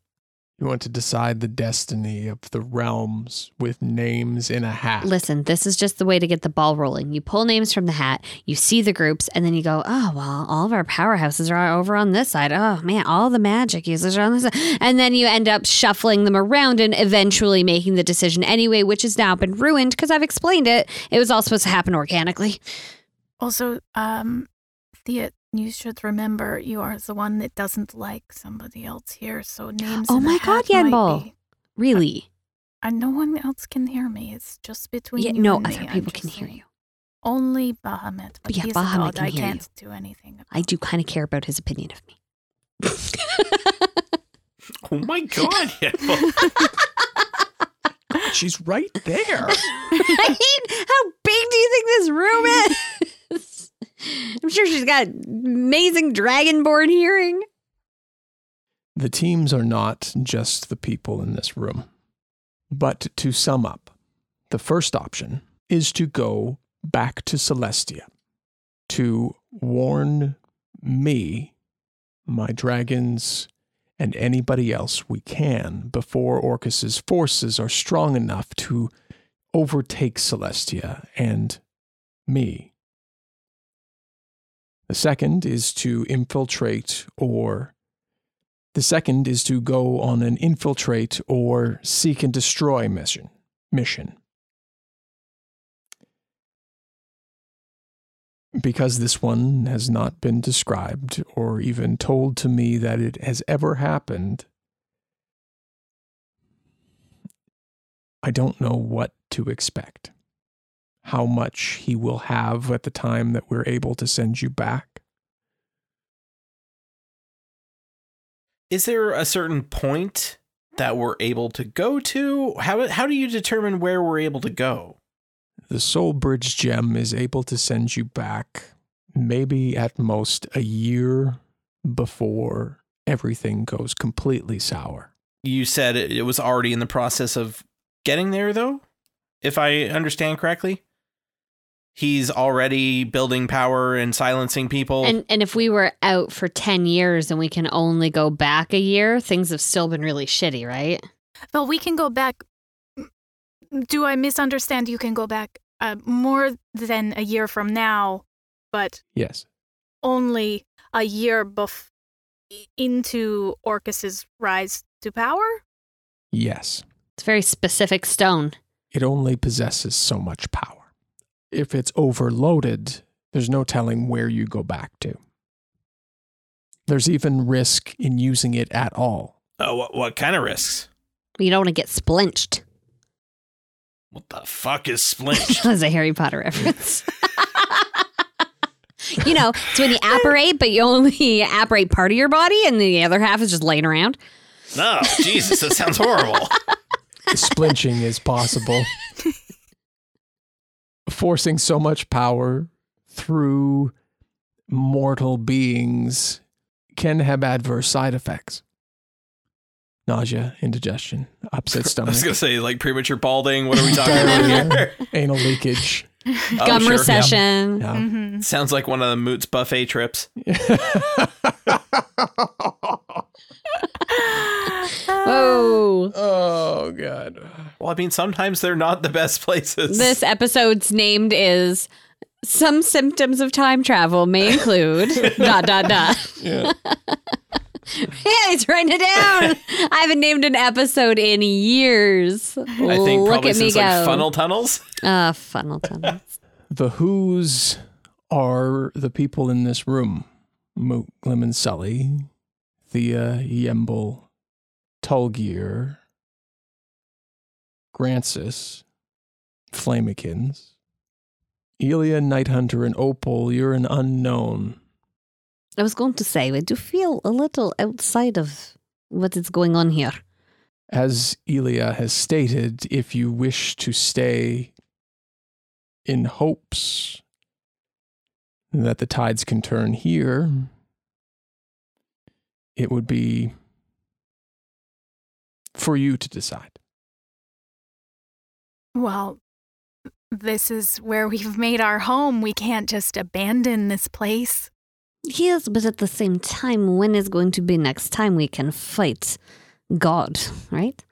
Speaker 6: You want to decide the destiny of the realms with names in a hat.
Speaker 3: Listen, this is just the way to get the ball rolling. You pull names from the hat, you see the groups, and then you go, oh, well, all of our powerhouses are over on this side. Oh, man, all the magic users are on this side. And then you end up shuffling them around and eventually making the decision anyway, which has now been ruined because I've explained it. It was all supposed to happen organically.
Speaker 4: Also, um, Thea, you should remember you are the one that doesn't like somebody else here, so names.
Speaker 3: Oh my God,
Speaker 4: hat might
Speaker 3: Yembel.
Speaker 4: be-
Speaker 3: Really?
Speaker 4: And no one else can hear me. It's just between
Speaker 3: Yeah,
Speaker 4: you
Speaker 3: no,
Speaker 4: and me.
Speaker 3: No other
Speaker 4: I'm
Speaker 3: people can hear you.
Speaker 4: Only Bahamut, but
Speaker 3: Yeah,
Speaker 4: he's
Speaker 3: Bahamut can
Speaker 4: I
Speaker 3: hear you.
Speaker 4: can't do anything.
Speaker 3: I do kind of care about his opinion of me.
Speaker 5: Oh my god! yeah.
Speaker 6: She's right there.
Speaker 3: right? How big do you think this room is? I'm sure she's got amazing dragonborn hearing.
Speaker 6: the teams are not just the people in this room. But to sum up, the first option is to go back to Celestia to warn me, my dragons, and anybody else we can before Orcus's forces are strong enough to overtake Celestia and me. The second is to infiltrate or the second is to go on an infiltrate or seek and destroy mission. Mission. Because this one has not been described or even told to me that it has ever happened, I don't know what to expect. How much he will have at the time that we're able to send you back.
Speaker 5: Is there a certain point that we're able to go to? How how do you determine where we're able to go?
Speaker 6: The Soul Bridge gem is able to send you back maybe at most a year before everything goes completely sour.
Speaker 5: You said it, it was already in the process of getting there, though. If I understand correctly, he's already building power and silencing people.
Speaker 3: And and if we were out for 10 years and we can only go back a year, things have still been really shitty, right?
Speaker 4: Well, we can go back. Do I misunderstand? You can go back uh, more than a year from now, but
Speaker 6: Yes.
Speaker 4: only a year bef- into Orcus's rise to power.
Speaker 6: Yes.
Speaker 3: It's a very specific stone.
Speaker 6: It only possesses so much power. If it's overloaded, there's no telling where you go back to. There's even risk in using it at all.
Speaker 5: oh, what, what kind of risks?
Speaker 3: You don't want to get splinched.
Speaker 5: What the fuck is splint?
Speaker 3: That's a Harry Potter reference. you know, it's when you apparate, but you only apparate part of your body and the other half is just laying around.
Speaker 5: no, Jesus, that sounds horrible.
Speaker 6: Splinching is possible. Forcing so much power through mortal beings can have adverse side effects. Nausea, indigestion, upset stomach.
Speaker 5: I was gonna say like premature balding. What are we talking about here?
Speaker 6: anal leakage.
Speaker 5: Oh,
Speaker 3: Gum
Speaker 5: sure,
Speaker 3: recession.
Speaker 6: Yeah.
Speaker 4: Mm-hmm.
Speaker 5: Sounds like one of the Moots buffet trips.
Speaker 3: oh,
Speaker 6: oh god.
Speaker 5: Well, I mean, sometimes they're not the best places.
Speaker 3: This episode's named is Some Symptoms of Time Travel May Include dot dot dot.
Speaker 6: Yeah.
Speaker 3: Yeah, he's writing it down. I haven't named an episode in years.
Speaker 5: I think
Speaker 3: Look
Speaker 5: probably
Speaker 3: at me
Speaker 5: since
Speaker 3: go.
Speaker 5: like funnel tunnels.
Speaker 3: Ah, funnel tunnels.
Speaker 6: The Who's are the people in this room Moot, Glim and Sully, Thea, Yembel, Tulgir, Grancis, Flamikins, Elia, Nighthunter, and Opal, you're an unknown.
Speaker 3: I was going to say, I do feel a little outside of what is going on here.
Speaker 6: As Elia has stated, if you wish to stay in hopes that the tides can turn here, it would be for you to decide.
Speaker 4: Well, this is where we've made our home. We can't just abandon this place.
Speaker 3: Yes, but at the same time, when is going to be next time we can fight God, right?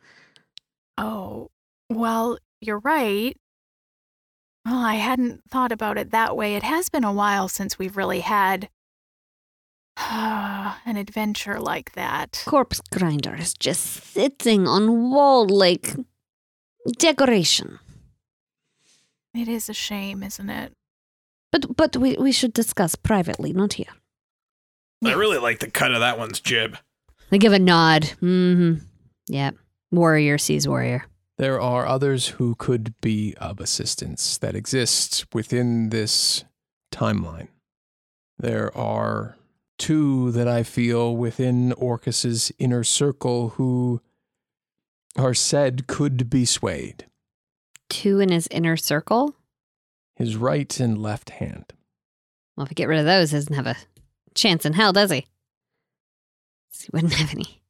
Speaker 4: Oh, well, you're right. Well, I hadn't thought about it that way. It has been a while since we've really had an adventure like that.
Speaker 3: Corpse grinder is just sitting on wall like decoration.
Speaker 4: It is a shame, isn't it?
Speaker 3: But but we, we should discuss privately, not here.
Speaker 5: I really like the cut of that one's jib.
Speaker 3: They give a nod. Mm-hmm. Yeah. Warrior sees warrior.
Speaker 6: There are others who could be of assistance that exist within this timeline. There are two that I feel within Orcus's inner circle who are said could be swayed.
Speaker 3: Two in his inner circle.
Speaker 6: His right and left hand.
Speaker 3: Well, if we get rid of those, he doesn't have a chance in hell, does he? He wouldn't have any.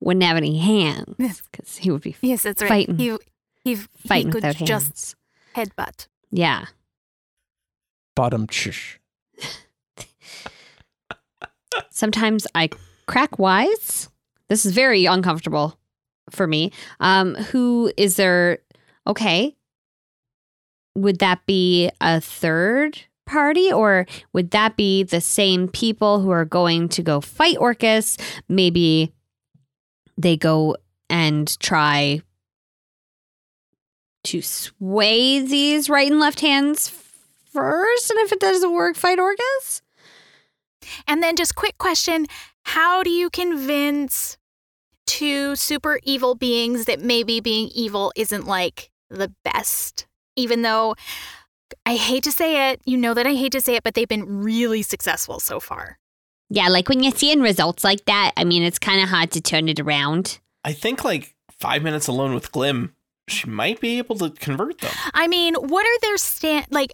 Speaker 3: Wouldn't have any hands because he would be
Speaker 4: Yes, that's right.
Speaker 3: Fighting.
Speaker 4: He, he,
Speaker 3: fighting
Speaker 4: he could
Speaker 3: without
Speaker 4: just
Speaker 3: hands.
Speaker 4: headbutt.
Speaker 3: Yeah.
Speaker 6: Bottom chish.
Speaker 3: Sometimes I crack wise. This is very uncomfortable for me. Um, who is there? Okay. Would that be a third party or would that be the same people who are going to go fight Orcus? Maybe they go and try to sway these right and left hands first. And if it doesn't work, fight Orcus?
Speaker 4: And then, just quick question How do you convince two super evil beings that maybe being evil isn't like the best? Even though I hate to say it, you know that I hate to say it, but they've been really successful so far.
Speaker 3: Yeah, like when you're seeing results like that, I mean, it's kind of hard to turn it around.
Speaker 5: I think like five minutes alone with Glim, she might be able to convert them.
Speaker 4: I mean, what are their stand like?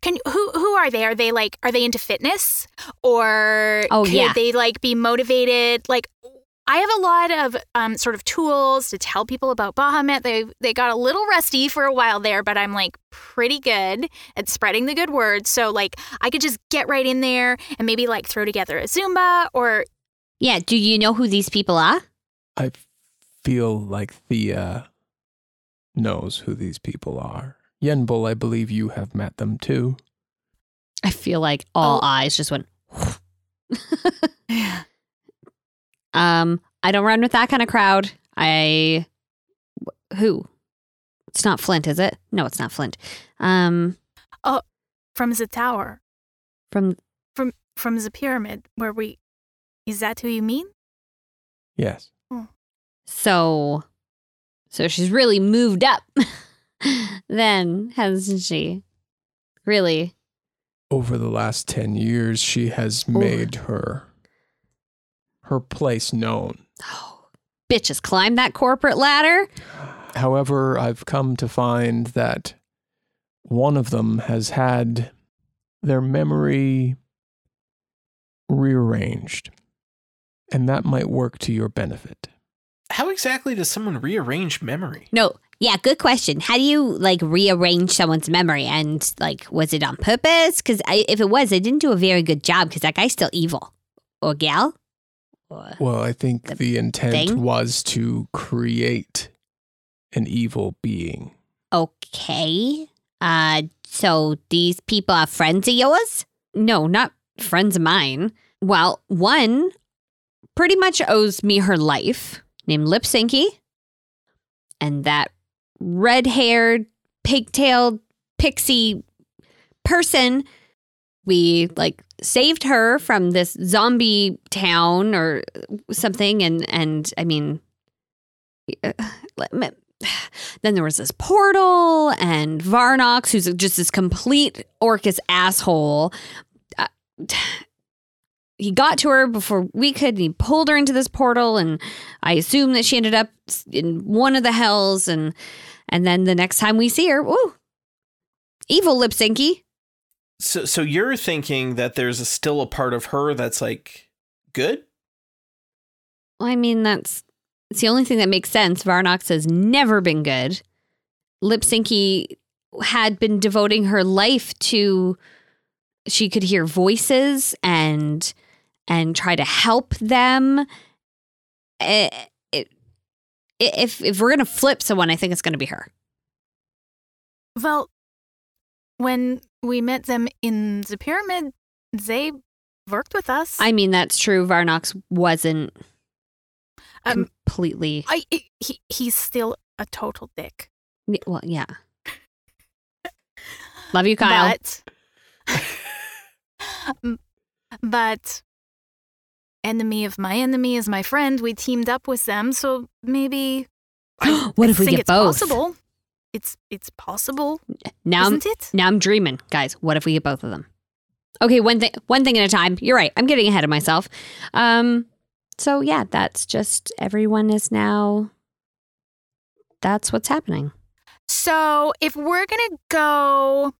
Speaker 4: Can who who are they? Are they like are they into fitness or
Speaker 3: Oh,
Speaker 4: could
Speaker 3: yeah.
Speaker 4: they like be motivated? Like I have a lot of um, sort of tools to tell people about Bahamut. They they got a little rusty for a while there, but I'm like pretty good at spreading the good word. So like I could just get right in there and maybe like throw together a Zumba or
Speaker 3: Yeah, do you know who these people are?
Speaker 6: I feel like Thea knows who these people are. Yembel, I believe you have met them too.
Speaker 3: I feel like all
Speaker 4: Oh.
Speaker 3: eyes just went. um, I don't run with that kind of crowd. I wh- who? It's not Flint, is it? No, it's not Flint. Um, oh,
Speaker 4: from the tower,
Speaker 3: from
Speaker 4: from from the pyramid where we is that who you mean?
Speaker 6: Yes.
Speaker 3: so, so she's really moved up. then hasn't she? Really?
Speaker 6: Over the last 10 years, she has
Speaker 3: Over.
Speaker 6: made her her place known.
Speaker 3: Oh, bitches climb that corporate ladder.
Speaker 6: However, I've come to find that one of them has had their memory rearranged, and that might work to your benefit.
Speaker 5: How exactly does someone rearrange memory?
Speaker 3: No. Yeah, good question. How do you like rearrange someone's memory? And like, was it on purpose? Because if it was, I didn't do a very good job because that guy's still evil. Or gal?
Speaker 6: Well, I think
Speaker 3: The
Speaker 6: the, intent
Speaker 3: thing?
Speaker 6: was to create an evil being.
Speaker 3: okay. Uh, so these people are friends of yours? No, not friends of mine. Well, one pretty much owes me her life, named Lipsinky. And that red haired, pigtailed pixie person. We like saved her from this zombie town or something, and and I mean, then there was this portal and Varnox, who's just this complete Orcus asshole. Uh, he got to her before we could. And he pulled her into this portal, and I assume that she ended up in one of the hells. And and then the next time we see her, woo, evil Lipsinky.
Speaker 5: So so you're thinking that there's a, still a part of her that's like good?
Speaker 3: Well, I mean, that's it's the only thing that makes sense. Varnox has never been good. Lipsinky had been devoting her life to she could hear voices and and try to help them. Eh, it- if if we're gonna flip someone, I think it's gonna be her.
Speaker 4: Well, when we met them in the pyramid, they worked with us.
Speaker 3: I mean, that's true. Varnox wasn't
Speaker 4: Um,
Speaker 3: completely.
Speaker 4: I he, he's still a total dick.
Speaker 3: Well, yeah. Love you, Kyle.
Speaker 4: But, but enemy of my enemy is my friend. We teamed up with them, so maybe.
Speaker 3: What
Speaker 4: I
Speaker 3: if we
Speaker 4: think
Speaker 3: get
Speaker 4: it's
Speaker 3: both?
Speaker 4: Possible. It's it's possible,
Speaker 3: now, I'm,
Speaker 4: isn't it?
Speaker 3: now I'm dreaming, guys. What if we get both of them? Okay, one thing, one thing at a time. You're right. I'm getting ahead of myself. Um, so yeah, that's just everyone is now. That's what's happening.
Speaker 4: So if we're gonna go,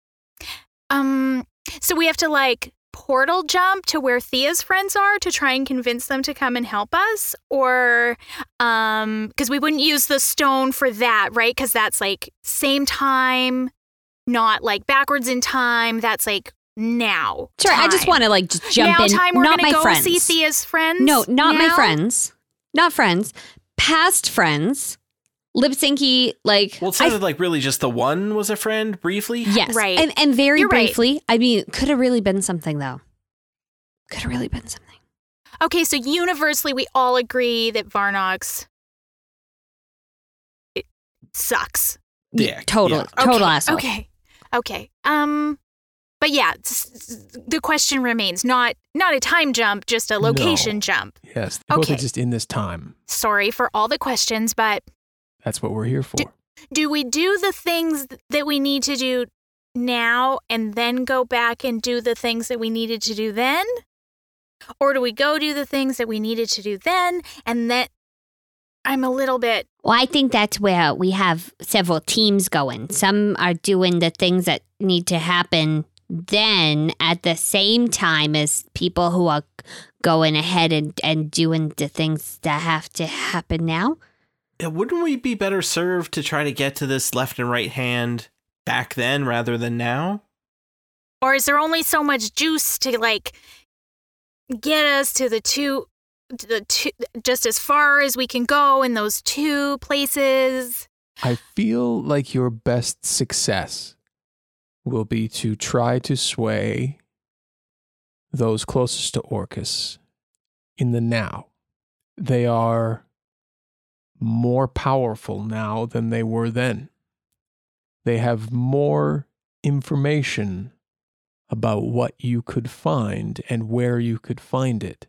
Speaker 4: um, so we have to like portal jump to where Thea's friends are to try and convince them to come and help us, or um, because we wouldn't use the stone for that, right? Because that's like same time, not like backwards in time. That's like now.
Speaker 3: Sure, I just want to like just jump
Speaker 4: now
Speaker 3: in.
Speaker 4: time we're
Speaker 3: not my
Speaker 4: go
Speaker 3: friends.
Speaker 4: see Thea's friends.
Speaker 3: No, not my friends. Not friends. Past friends. Lipsinky, like
Speaker 5: Well, it
Speaker 3: I
Speaker 5: sounded like really just the one was a friend briefly.
Speaker 3: Yes.
Speaker 4: Right.
Speaker 3: And, and very
Speaker 4: You're right.
Speaker 3: briefly, I mean, could have really been something though. Could have really been something.
Speaker 4: Okay, so universally we all agree that Varnox it sucks.
Speaker 5: Dick.
Speaker 3: Total,
Speaker 5: Yeah.
Speaker 3: total
Speaker 4: okay,
Speaker 3: asshole.
Speaker 4: Okay. Okay. Um but yeah, s- s- the question remains not not a time jump, just a location
Speaker 6: No.
Speaker 4: jump.
Speaker 6: Yes, both
Speaker 4: Okay.
Speaker 6: are just in this time.
Speaker 4: Sorry for all the questions, but
Speaker 6: That's what we're here for.
Speaker 4: do we do the things that we need to do now and then go back and do the things that we needed to do then? Or do we go do the things that we needed to do then and then I'm a little bit
Speaker 3: Well, I think that's where we have several teams going. Some are doing the things that need to happen then at the same time as people who are going ahead and, and doing the things that have to happen now.
Speaker 5: Yeah, Wouldn't we be better served to try to get to this left and right hand back then rather than now?
Speaker 4: or is there only so much juice to like get us to the two to the two just as far as we can go in those two places
Speaker 6: I feel like your best success will be to try to sway those closest to Orcus in the now. They are more powerful now than they were then. They have more information about what you could find and where you could find it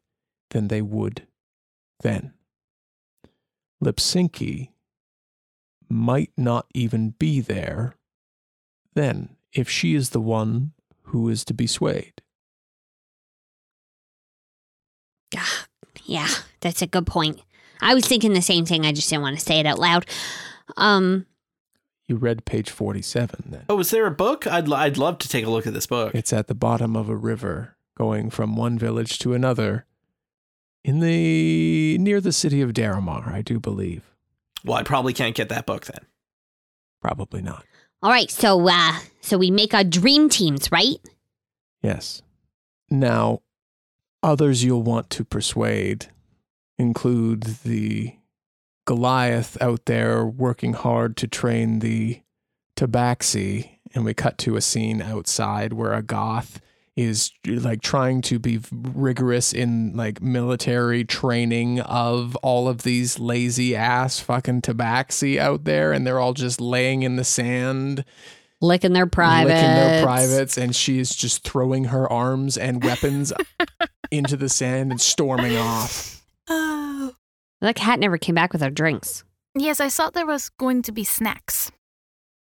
Speaker 6: than they would then. Lipsinky might not even be there then if she is the one who is to be swayed.
Speaker 3: Ah, Yeah, that's a good point. I was thinking the same thing. I just didn't want to say it out loud. Um,
Speaker 6: You read page 47 then.
Speaker 5: Oh, is there a book? I'd l- I'd love to take a look at this book.
Speaker 6: It's at the bottom of a river going from one village to another in the near the city of Daramar, I do believe.
Speaker 5: Well, I probably can't get that book then.
Speaker 6: Probably not.
Speaker 3: all right, so uh, so we make our dream teams, right?
Speaker 6: Yes. Now, others you'll want to persuade include the Goliath out there working hard to train the Tabaxi. And we cut to a scene outside where a goth is like trying to be rigorous in like military training of all of these lazy ass fucking Tabaxi out there. And they're all just laying in the sand
Speaker 3: licking their privates.
Speaker 6: licking their privates, and she is just throwing her arms and weapons into the sand and storming off.
Speaker 4: Oh.
Speaker 3: That cat never came back with our drinks.
Speaker 4: Yes, I thought there was going to be snacks.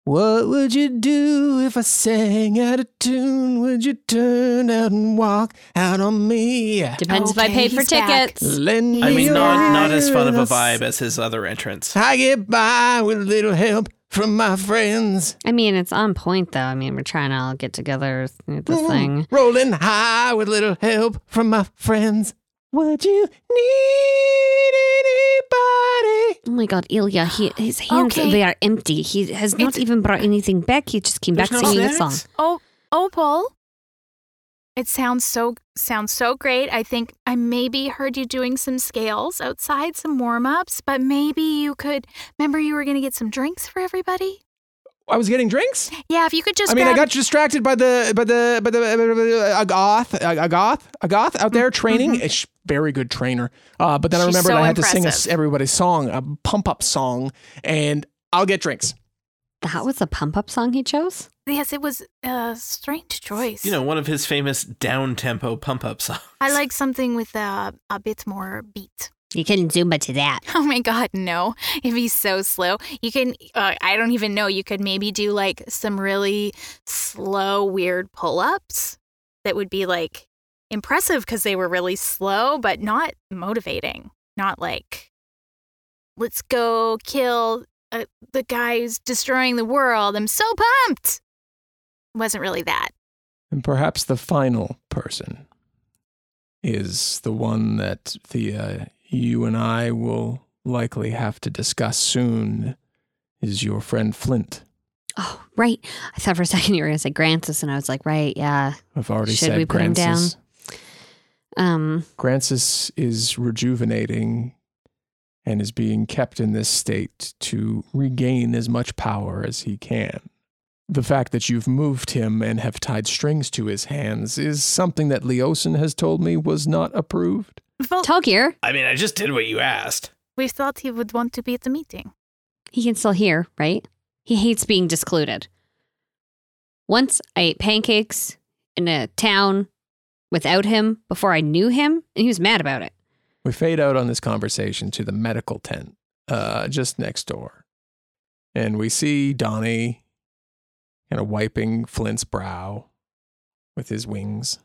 Speaker 6: What would you do if I sang out of tune? Would you turn out and walk out on me?
Speaker 3: Depends if I
Speaker 4: Okay,
Speaker 3: paid for tickets.
Speaker 6: Lend
Speaker 5: I mean, not not as fun of a vibe as his other entrance.
Speaker 6: I get by with a little help from my friends.
Speaker 3: I mean, it's on point though. I mean, we're trying to all get together do this
Speaker 6: Mm.
Speaker 3: thing.
Speaker 6: Rolling high with a little help from my friends. Would you need anybody?
Speaker 3: Oh my god, Ilya, he, his hands
Speaker 4: Okay.
Speaker 3: they are empty. He has not
Speaker 4: It's-
Speaker 3: even brought anything back. He just came
Speaker 5: There's
Speaker 3: back
Speaker 5: no
Speaker 3: singing a
Speaker 5: snacks?
Speaker 3: song.
Speaker 4: Oh, Opal. It sounds so sounds so great. I think I maybe heard you doing some scales outside, some warm ups, but maybe you could. Remember, you were going to get some drinks for everybody.
Speaker 6: I was getting drinks.
Speaker 4: Yeah, if you could just.
Speaker 6: I mean, I
Speaker 4: grab-
Speaker 6: got distracted by the by the by the uh, a goth a goth a goth out there training. A sh- very good trainer. Uh, but then I
Speaker 4: Mm-hmm.
Speaker 6: Remembered
Speaker 4: so
Speaker 6: I had to sing a, everybody's song, a pump up song, and I'll get drinks.
Speaker 3: That was a pump up song he chose.
Speaker 4: Yes, it was a strange choice.
Speaker 5: You know, one of his famous down tempo pump up songs.
Speaker 4: I like something with a a bit more beat.
Speaker 3: You couldn't zumba to that.
Speaker 4: Oh my god, no. It'd be so slow, you can uh, I don't even know, you could maybe do like some really slow weird pull-ups that would be like impressive cuz they were really slow but not motivating. Not like let's go kill uh, the guy who's destroying the world. I'm so pumped. Wasn't really that.
Speaker 6: And perhaps the final person is the one that Thea, you and I will likely have to discuss soon. Is your friend Flint?
Speaker 3: Oh, right. I thought for a second you were going to say Grancis, and I was like, right, yeah.
Speaker 6: I've already
Speaker 3: Should
Speaker 6: said
Speaker 3: we put him down?
Speaker 6: Grancis.
Speaker 3: Um,
Speaker 6: Grancis is rejuvenating and is being kept in this state to regain as much power as he can. The fact that you've moved him and have tied strings to his hands is something that Leosin has told me was not approved.
Speaker 4: Well,
Speaker 3: Tulgir,
Speaker 5: I mean, I just did what you asked.
Speaker 4: we thought he would want to be at the meeting.
Speaker 3: he can still hear, right? He hates being discluded. Once I ate pancakes in a town without him before I knew him, and he was mad about it.
Speaker 6: We fade out on this conversation to the medical tent uh, just next door. And we see Donnie kind of wiping Flint's brow with his wings,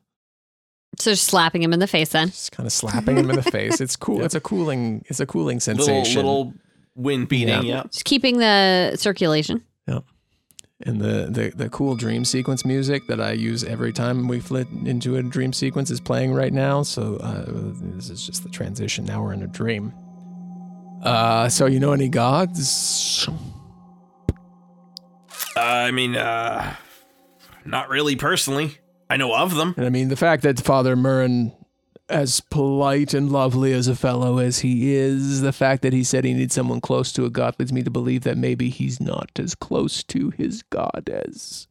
Speaker 3: So just slapping him in the face then.
Speaker 6: just kind of slapping him in the face. It's cool. It's a cooling. It's a cooling sensation.
Speaker 5: little wind beating.
Speaker 6: Yeah.
Speaker 5: Yeah.
Speaker 3: Just keeping the circulation.
Speaker 6: And the, the the cool dream sequence music that I use every time we flit into a dream sequence is playing right now. So uh, this is just the transition. Now we're in a dream. Uh, so you know any gods?
Speaker 5: Uh, I mean, uh, not really personally. I know of them.
Speaker 6: And I mean, the fact that Father Murren, as polite and lovely as a fellow as he is, the fact that he said he needs someone close to a god leads me to believe that maybe he's not as close to his god as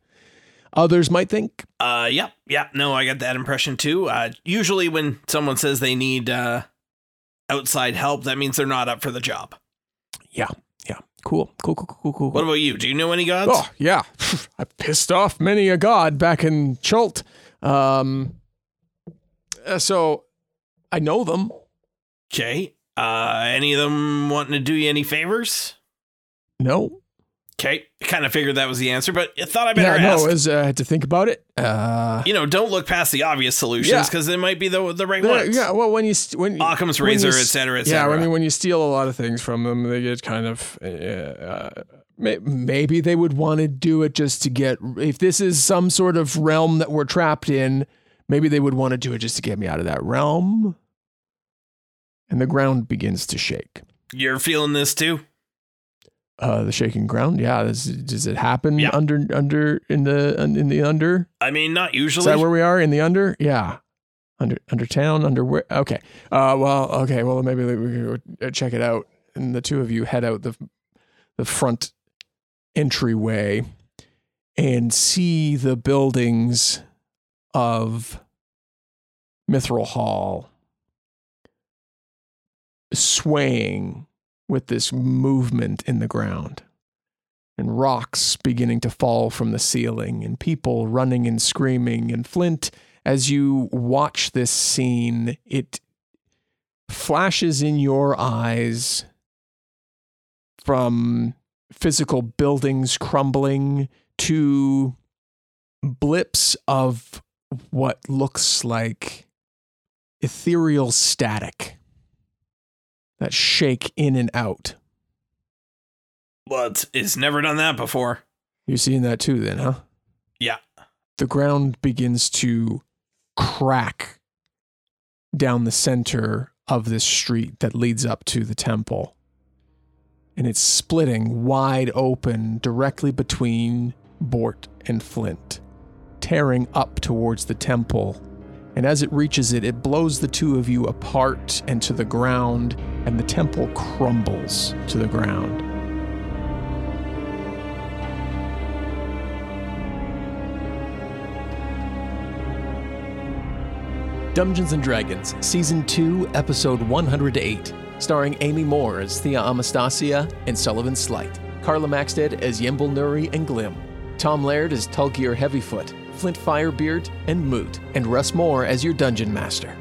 Speaker 6: others might think.
Speaker 5: Uh, yeah, yeah. No, I got that impression too. Uh, usually when someone says they need uh outside help, that means they're not up for the job.
Speaker 6: Yeah, yeah. Cool, cool, cool, cool, cool.
Speaker 5: What about you? Do you know any gods?
Speaker 6: Oh, yeah. I pissed off many a god back in Chult. Um, uh, so I know them.
Speaker 5: Okay. Uh, any of them wanting to do you any favors?
Speaker 6: No.
Speaker 5: Okay. Kind of figured that was the answer, but I thought I better
Speaker 6: Yeah,
Speaker 5: ask.
Speaker 6: no, as uh, I had to think about it. Uh,
Speaker 5: you know, don't look past the obvious solutions
Speaker 6: Yeah.
Speaker 5: because they might be the the right
Speaker 6: yeah,
Speaker 5: ones.
Speaker 6: yeah, well, when you st- when
Speaker 5: Occam's
Speaker 6: when
Speaker 5: razor,
Speaker 6: s-
Speaker 5: et
Speaker 6: Yeah. I mean, when you steal a lot of things from them, they get kind of. Uh, maybe they would want to do it just to get. If this is some sort of realm that we're trapped in, maybe they would want to do it just to get me out of that realm. And the ground begins to shake.
Speaker 5: You're feeling this too?
Speaker 6: Uh, the shaking ground. Yeah. Does, does it happen
Speaker 5: Yeah.
Speaker 6: under under in the in the under?
Speaker 5: I mean, not usually.
Speaker 6: Is that where we are in the under? Yeah. Under under town, under where? Okay. Uh, well, okay. Well, maybe we can uh, check it out. And the two of you head out the the front entryway and see the buildings of Mithril Hall swaying with this movement in the ground. and rocks beginning to fall from the ceiling, and people running and screaming. And Flint, as you watch this scene, it flashes in your eyes from physical buildings crumbling to blips of what looks like ethereal static that shake in and out.
Speaker 5: But it's never done that before.
Speaker 6: You're seeing that too, then, huh?
Speaker 5: Yeah.
Speaker 6: The ground begins to crack down the center of this street that leads up to the temple. And it's splitting wide open directly between Bort and Flint, tearing up towards the temple. And as it reaches it, it blows the two of you apart and to the ground, and the temple crumbles to the ground. Dungeons and Dragons, Season 2, Episode 108, starring Amy Moore as Thea Amastasia and Sullivan Slight, Carla Maxted as Yembel Nuri and Glim, Tom Laird as Tulgir Heavyfoot, Flint Firebeard and Moot, and Russ Moore as your Dungeon Master.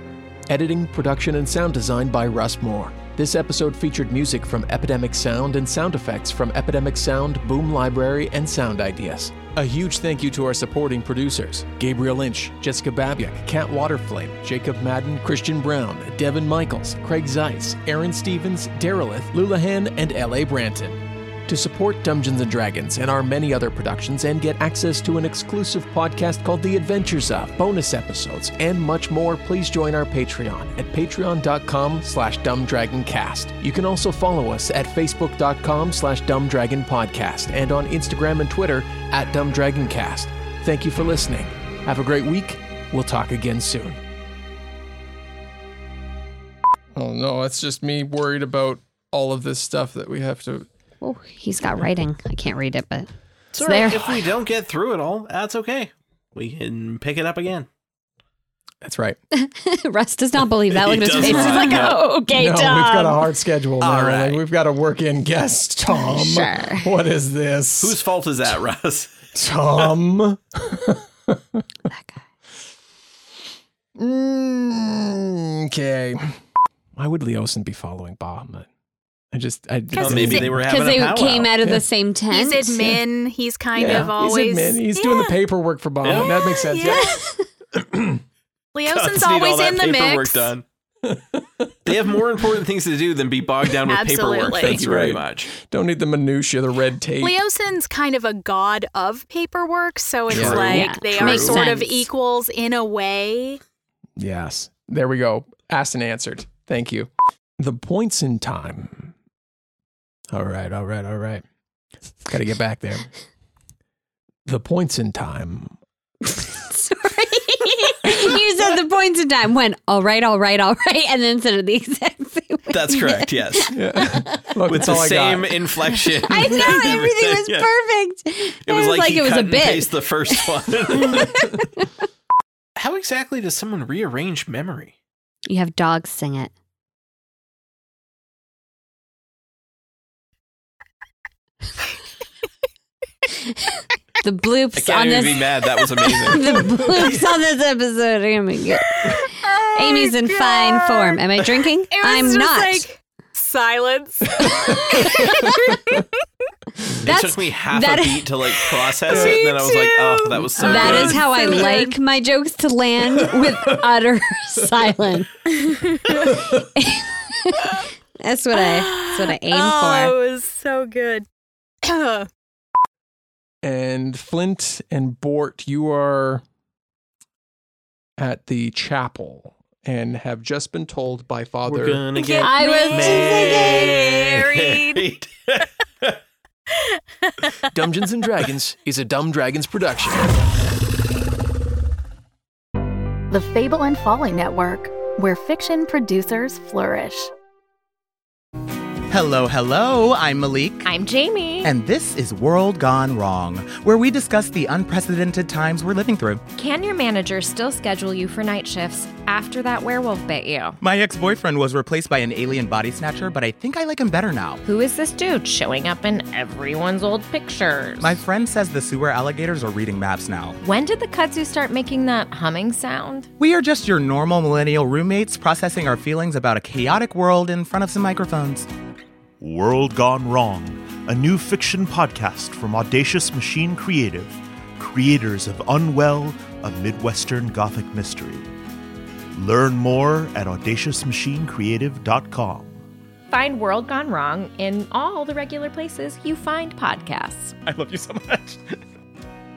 Speaker 6: Editing, production, and sound design by Russ Moore. This episode featured music from Epidemic Sound and sound effects from Epidemic Sound, Boom Library, and Sound Ideas. A huge thank you to our supporting producers Gabriel Lynch, Jessica Babiak, Kat Waterflame, Jacob Madden, Christian Brown, Devin Michaels, Craig Zeiss, Aaron Stevens, Derelith, Lulahan, and L.A. Branton. To support Dungeons and Dragons and our many other productions and get access to an exclusive podcast called The Adventures of, bonus episodes, and much more, please join our Patreon at patreon.com slash dumbdragoncast. You can also follow us at facebook.com slash dumbdragonpodcast and on Instagram and Twitter at dumbdragoncast. Thank you for listening. Have a great week. We'll talk again soon. Oh no, it's just me worried about all of this stuff that we have to
Speaker 3: Oh, he's got writing. I can't read it, but
Speaker 5: It's
Speaker 3: it's
Speaker 5: all right.
Speaker 3: there.
Speaker 5: If we don't get through it all, that's okay. We can pick it up again.
Speaker 6: That's right.
Speaker 3: Russ does not believe that. Look at his
Speaker 5: does
Speaker 3: face. He's like,
Speaker 5: No.
Speaker 3: oh, okay,
Speaker 6: no,
Speaker 3: Tom.
Speaker 6: we've got a hard schedule now.
Speaker 5: All right.
Speaker 6: Like, we've got to work in guests. Tom,
Speaker 3: Sure.
Speaker 6: what is this?
Speaker 5: Whose fault is that, Russ?
Speaker 6: Tom?
Speaker 3: that guy.
Speaker 6: Mm, okay. Why would Leosin be following Bahamut? I just, I
Speaker 5: Well,
Speaker 4: Because
Speaker 5: maybe
Speaker 4: he's-
Speaker 5: they were having
Speaker 3: Because they
Speaker 5: powwow.
Speaker 3: came out of
Speaker 6: Yeah.
Speaker 3: the same tent.
Speaker 4: He's admin. He's kind
Speaker 6: yeah,
Speaker 4: of always.
Speaker 6: he's, admin. he's doing the paperwork for Bahamut. That makes sense. Yeah.
Speaker 4: Leosin's
Speaker 5: Gods all
Speaker 4: always
Speaker 5: that
Speaker 4: in the
Speaker 5: paperwork
Speaker 4: mix.
Speaker 5: done. they have more important things to do than be bogged down with paperwork.
Speaker 4: Absolutely.
Speaker 5: Thank
Speaker 6: That's
Speaker 5: you very much.
Speaker 6: Don't need the minutia, the red tape.
Speaker 4: Leosin's kind of a god of paperwork, so it's
Speaker 5: True.
Speaker 4: like
Speaker 3: Yeah,
Speaker 4: they
Speaker 3: true.
Speaker 4: are
Speaker 3: Makes
Speaker 4: sort of equals in a way.
Speaker 6: Yes. There we go. Asked and answered. Thank you. The points in time. All right, all right, all right. Got to get back there. The points in time.
Speaker 3: Sorry. you said the points in time went all right, all right, all right, and then said it the exact same way.
Speaker 5: That's correct. Yes,
Speaker 6: Yeah. Look,
Speaker 5: with the
Speaker 6: all I
Speaker 5: same
Speaker 6: got.
Speaker 5: inflection.
Speaker 3: I know
Speaker 5: and
Speaker 3: everything was
Speaker 5: Yeah.
Speaker 3: perfect.
Speaker 5: It was like, he
Speaker 3: it was a bit.
Speaker 5: paste the first one. How exactly does someone rearrange memory?
Speaker 3: You have dogs sing it. The
Speaker 5: I
Speaker 3: bloops
Speaker 5: can't
Speaker 3: on
Speaker 5: even
Speaker 3: this
Speaker 5: be mad. That was amazing.
Speaker 3: the bloops on this episode are gonna be good. Oh, Amy's in fine
Speaker 4: Oh
Speaker 3: form. Am I drinking?
Speaker 4: It was
Speaker 3: I'm
Speaker 4: just
Speaker 3: not.
Speaker 4: like silence.
Speaker 5: it took me half
Speaker 3: that-
Speaker 5: a beat to like process it, and then I was like, "Oh, that was so
Speaker 3: That
Speaker 5: good."
Speaker 3: is how I like my jokes to land with utter silence. that's what I that's what I aim
Speaker 4: oh,
Speaker 3: for.
Speaker 4: it was so good.
Speaker 6: And Flint and Bort, you are at the chapel and have just been told by Father.
Speaker 5: We're
Speaker 6: Father.
Speaker 5: gonna get
Speaker 3: I was
Speaker 4: Married.
Speaker 5: married.
Speaker 6: Dungeons and Dragons is a Dumb Dragons production.
Speaker 2: The Fable and Folly Network, where fiction producers flourish.
Speaker 7: Hello, hello. I'm Malik.
Speaker 8: I'm Jamie.
Speaker 7: And this is World Gone Wrong, where we discuss the unprecedented times we're living through.
Speaker 8: Can your manager still schedule you for night shifts after that werewolf bit you?
Speaker 7: My ex boyfriend was replaced by an alien body snatcher, but I think I like him better now.
Speaker 8: Who is this dude showing up in everyone's old pictures?
Speaker 7: My friend says the sewer alligators are reading maps now.
Speaker 8: when did the kudzu start making that humming sound?
Speaker 7: We are just your normal millennial roommates processing our feelings about a chaotic world in front of some microphones.
Speaker 9: World Gone Wrong, a new fiction podcast from Audacious Machine Creative, creators of Unwell, a Midwestern Gothic mystery. Learn more at audaciousmachinecreative.com.
Speaker 8: Find World Gone Wrong in all the regular places you find podcasts.
Speaker 7: I love you so much.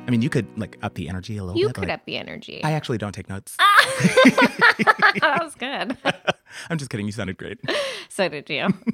Speaker 7: I mean, you could like up the energy a little
Speaker 8: You
Speaker 7: bit.
Speaker 8: You could
Speaker 7: like-
Speaker 8: up the energy.
Speaker 7: I actually don't take notes. Ah!
Speaker 8: that was good.
Speaker 7: I'm just kidding. You sounded great.
Speaker 8: so did you.